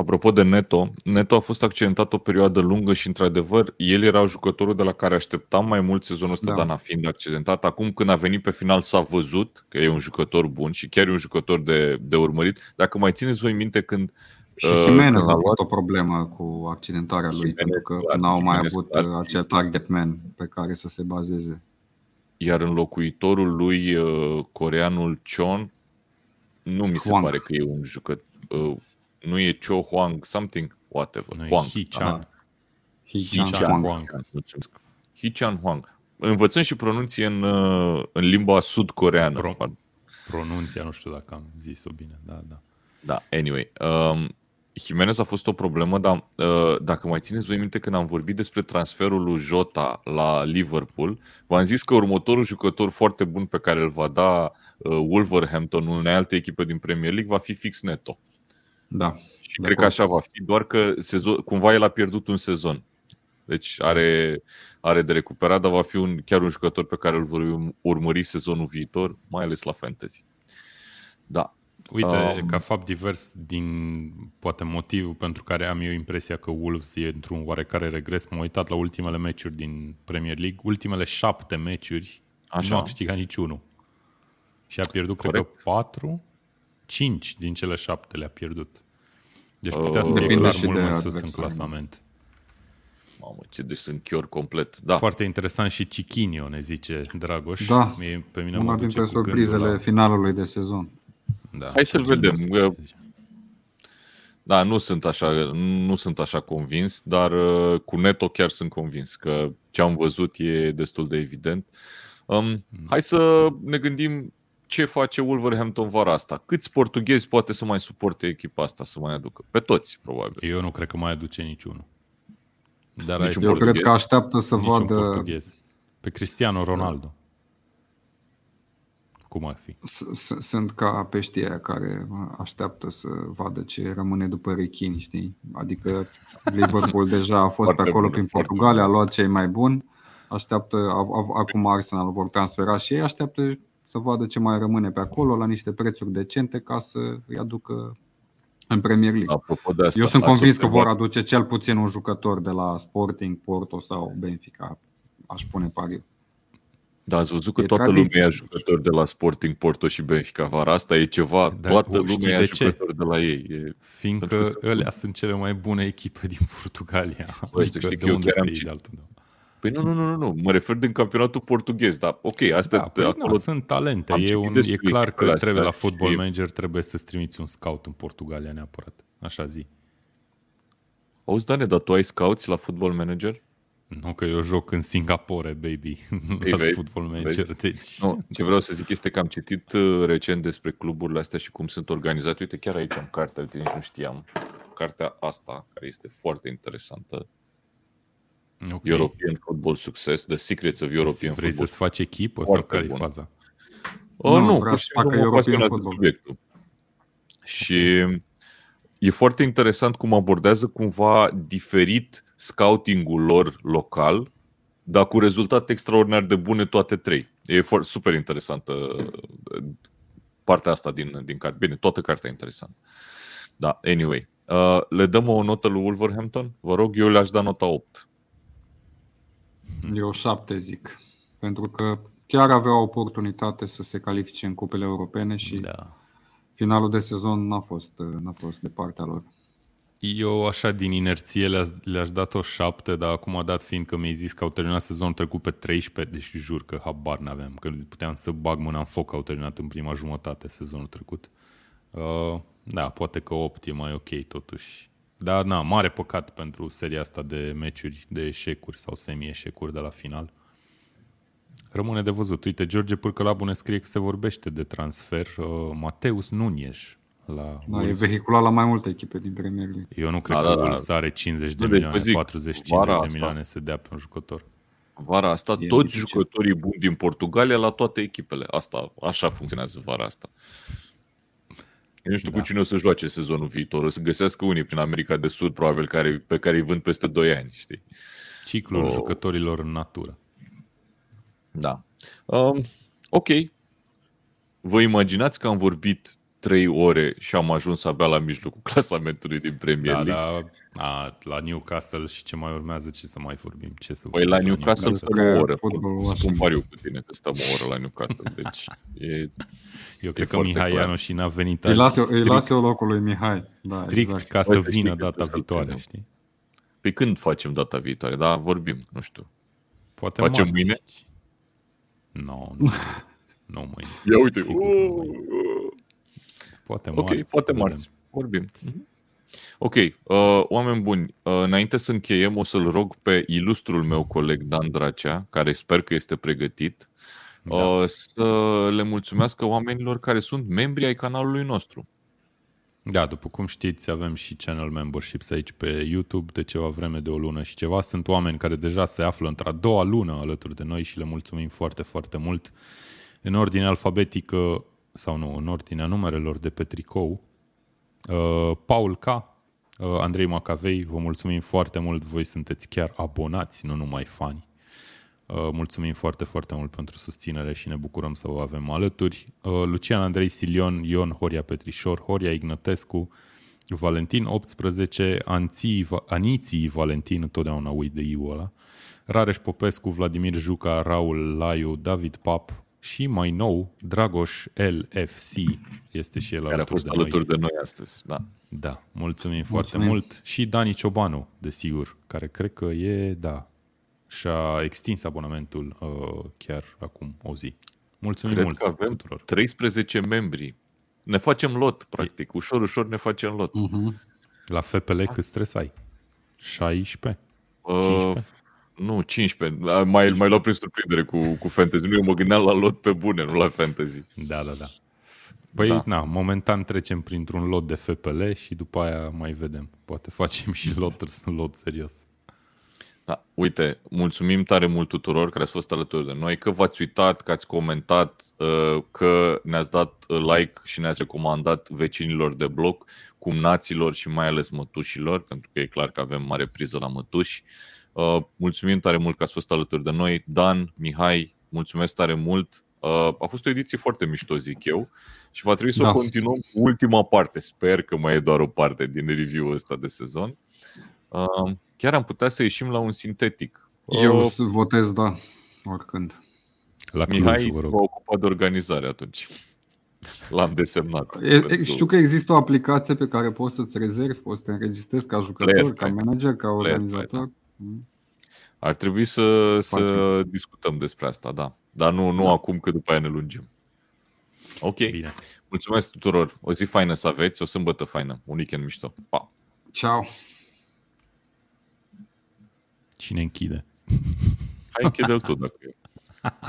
Apropo de Neto, Neto a fost accidentat o perioadă lungă și, într-adevăr, el era jucătorul de la care așteptam mai mult sezonul ăsta, da. dar fiind accidentat. Acum, când a venit pe final, s-a văzut că e un jucător bun și chiar e un jucător de, de urmărit. Dacă mai țineți voi minte când și uh, Jimenez a fost o problemă cu accidentarea lui, pentru că n-au mai avut clar. acel target man pe care să se bazeze. Iar înlocuitorul lui, uh, coreanul Chon, nu mi se Huang. pare că e un jucător. Uh, nu e Cho Huang something, whatever. Nu Huang. Hichan. Hichan Huang. Hichan Huang. Învățăm și pronunție în, în limba sud-coreană. Pro, pronunția, nu știu dacă am zis-o bine. Da, da. Da, anyway. Um, Jimenez a fost o problemă, dar uh, dacă mai țineți voi minte când am vorbit despre transferul lui Jota la Liverpool, v-am zis că următorul jucător foarte bun pe care îl va da uh, Wolverhampton, unei alte echipe din Premier League, va fi fix Neto. Da. Și cred că așa va fi, doar că sezon, cumva el a pierdut un sezon. Deci are, are de recuperat, dar va fi un, chiar un jucător pe care îl vor urmări sezonul viitor, mai ales la fantasy. Da, Uite, um, ca fapt divers, din poate motivul pentru care am eu impresia că Wolves e într-un oarecare regres, m-am uitat la ultimele meciuri din Premier League, ultimele șapte meciuri Așa. nu a câștigat niciunul. Și a pierdut, Corect. cred că, patru, cinci din cele șapte le-a pierdut. Deci putea uh, să fie clar mult mai sus în clasament. Mamă, ce deci sunt chior complet. Da. Foarte interesant și Chiquinho, ne zice Dragoș. Da, Mie, pe mine una dintre surprizele la... finalului de sezon. Da, Hai să-l vedem. Da, nu sunt așa, nu sunt așa convins, dar uh, cu Neto chiar sunt convins că ce am văzut e destul de evident. Um, mm. hai să ne gândim ce face Wolverhampton vara asta. Câți portughezi poate să mai suporte echipa asta să mai aducă? Pe toți, probabil. Eu nu cred că mai aduce niciunul. Dar Niciun Eu cred că așteaptă să Niciun vadă... Portughez. Pe Cristiano Ronaldo. Cum ar fi? Sunt ca peștii aia care așteaptă să vadă ce rămâne după rechini, știi? Adică Liverpool *laughs* deja a fost pe acolo prin Portugalia, a luat cei mai buni, așteaptă, acum Arsenal vor transfera și ei, așteaptă să vadă ce mai rămâne pe acolo la niște prețuri decente ca să îi aducă în Premier League. Apropo de asta, Eu sunt convins că vor aduce cel puțin un jucător de la Sporting, Porto sau Benfica, aș pune pariu. Da, ați văzut că e toată tradiție. lumea e jucător de la Sporting, Porto și Benfica vara asta e ceva, Dar toată lumea e jucător de la ei. E Fiindcă ălea sunt cele mai bune echipe din Portugalia. Băi, adică știi că eu chiar am citit. Păi nu, nu, nu, nu, nu, mă refer din campionatul portughez, dar ok, asta da, păi acolo... Da, sunt talente, e, un, e clar că trebuie la football și... manager trebuie să-ți trimiți un scout în Portugalia neapărat, așa zi. Auzi, Dane, dar tu ai scouts la football manager? Nu că eu joc în Singapore, baby, Ei, *laughs* la vezi, football manager. Vezi? Deci... Nu, ce vreau să zic este că am citit uh, recent despre cluburile astea și cum sunt organizate. Uite, chiar aici am cartea, uite, nici nu știam. Cartea asta, care este foarte interesantă. Okay. European Football Success, The Secrets of European Vrei Football. Vrei să-ți faci echipă sau care e faza? O, nu, nu pur și simplu European Football. Subiectul. Și e foarte interesant cum abordează cumva diferit scoutingul lor local, dar cu rezultate extraordinar de bune toate trei. E foarte, super interesantă uh, partea asta din, din carte. Bine, toată cartea e interesantă. Da, anyway. Uh, le dăm o notă lui Wolverhampton? Vă rog, eu le-aș da nota 8. Eu 7 zic. Pentru că chiar avea o oportunitate să se califice în cupele europene și da. finalul de sezon n-a fost, n-a fost de partea lor. Eu așa din inerție le-aș, dat o șapte, dar acum a dat fiind că mi-ai zis că au terminat sezonul trecut pe 13, deci jur că habar n-aveam, că puteam să bag mâna în foc, au terminat în prima jumătate sezonul trecut. Uh, da, poate că 8 e mai ok totuși. Dar na, mare păcat pentru seria asta de meciuri de eșecuri sau semi-eșecuri de la final. Rămâne de văzut. Uite, George Pârcălabu ne scrie că se vorbește de transfer. Uh, Mateus Nunes la da, e vehiculat la mai multe echipe din Premier League. Eu nu cred da, că da, Wolves da. are 50 de deci, milioane, zic, 40 50 de milioane să dea pe un jucător. Vara asta, e toți dificil. jucătorii buni din Portugalia la toate echipele. Asta, așa funcționează vara asta. Eu nu știu da. cu cine o să joace sezonul viitor. O să găsească unii prin America de Sud, probabil, care, pe care îi vând peste 2 ani, știi? Ciclul o... jucătorilor în natură. Da. Um, ok. Vă imaginați că am vorbit trei ore și am ajuns abia la mijlocul *laughs* clasamentului din Premier Da, League. da, a, la Newcastle și ce mai urmează, ce să mai vorbim? Ce să Păi la vorbim Newcastle stăm Că o oră. fotbalul Spun așa. pariu cu tine că stăm o oră la Newcastle. Deci e, *laughs* Eu cred că foarte Mihai clar. Ianu și n-a venit Îi azi las, eu, îi strict, las eu locul lui Mihai. Da, strict exact. ca să Băi, să știi vină că data trebuie să-l viitoare, prindem. știi? pe când facem data viitoare? Da, vorbim, nu știu. Poate Facem marți. mâine? Nu, nu, nu mâine. Ia uite, Sigur, nu mâine. Uh, Poate Ok, marți. poate vedem. marți. Vorbim. Mhm. Ok, uh, oameni buni, uh, înainte să încheiem, o să-l rog pe ilustrul meu coleg Dan Dracea, care sper că este pregătit, Da. uh, să le mulțumească oamenilor care sunt membri ai canalului nostru. Da, după cum știți, avem și channel memberships aici pe YouTube de ceva vreme, de o lună și ceva. Sunt oameni care deja se află într-a doua lună alături de noi și le mulțumim foarte, foarte mult. În ordine alfabetică, sau nu, în ordinea numerelor de pe tricou, uh, Paul K., uh, Andrei Macavei, vă mulțumim foarte mult, voi sunteți chiar abonați, nu numai fani. Uh, Mulțumim foarte, foarte mult pentru susținere și ne bucurăm să vă avem alături. Uh, Lucian Andrei Silion, Ion Horia Petrișor, Horia Ignătescu, Valentin 18, Anții, Va- Aniții Valentin, totdeauna uit de iul ăla, Rareș Popescu, Vladimir Juca, Raul Laiu, David Pap și mai nou Dragoș LFC este și el Care a alături fost de noi. alături de noi astăzi. Da. Da, mulțumim, foarte Mulțumim. mult. Și Dani Ciobanu, desigur, care cred că e, da, și-a extins abonamentul uh, chiar acum o zi. Mulțumim Cred mult că avem tuturor. 13 membri. Ne facem lot, practic. Ușor, ușor ne facem lot. Mhm. La FPL cât stres ai? 16? Uh, 15? Nu, 15. Mai, mai, mai luat prin surprindere cu, cu fantasy. Nu, eu mă gândeam la lot pe bune, nu la fantasy. Da, da, da. Păi, Da. da. na, momentan trecem printr-un lot de FPL și după aia mai vedem. Poate facem și *laughs* loturi, sunt lot serios. Da, uite, mulțumim tare mult tuturor care ați fost alături de noi, că v-ați uitat, că ați comentat, uh, că ne-ați dat uh, like și ne-ați recomandat vecinilor de bloc, cumnaților și mai ales mătușilor, pentru că e clar că avem mare priză la mătuși. Uh, Mulțumim tare mult că ați fost alături de noi. Dan, Mihai, mulțumesc tare mult. Uh, A fost o ediție foarte mișto, zic eu, și va trebui să Da. o continuăm cu ultima parte. Sper că mai e doar o parte din review-ul ăsta de sezon. Uh, Chiar am putea să ieșim la un sintetic. Eu Uh, să votez da, oricând. La Cluj, Mihai vă va rog. ocupa de organizare atunci. *laughs* L-am desemnat. E, e, pentru- știu că există o aplicație pe care poți să-ți rezervi, poți să te înregistrezi ca jucător, Player ca Fight. manager, ca Player organizator. Mm. Ar trebui să, să Facem. discutăm despre asta, da. Dar nu, nu Da. acum, că după aia ne lungim. Ok. Bine. Mulțumesc tuturor. O zi faină să aveți, o sâmbătă faină. Un weekend mișto. Pa! Ciao. Cine închide? Hai, închide-l tu dacă e. *laughs*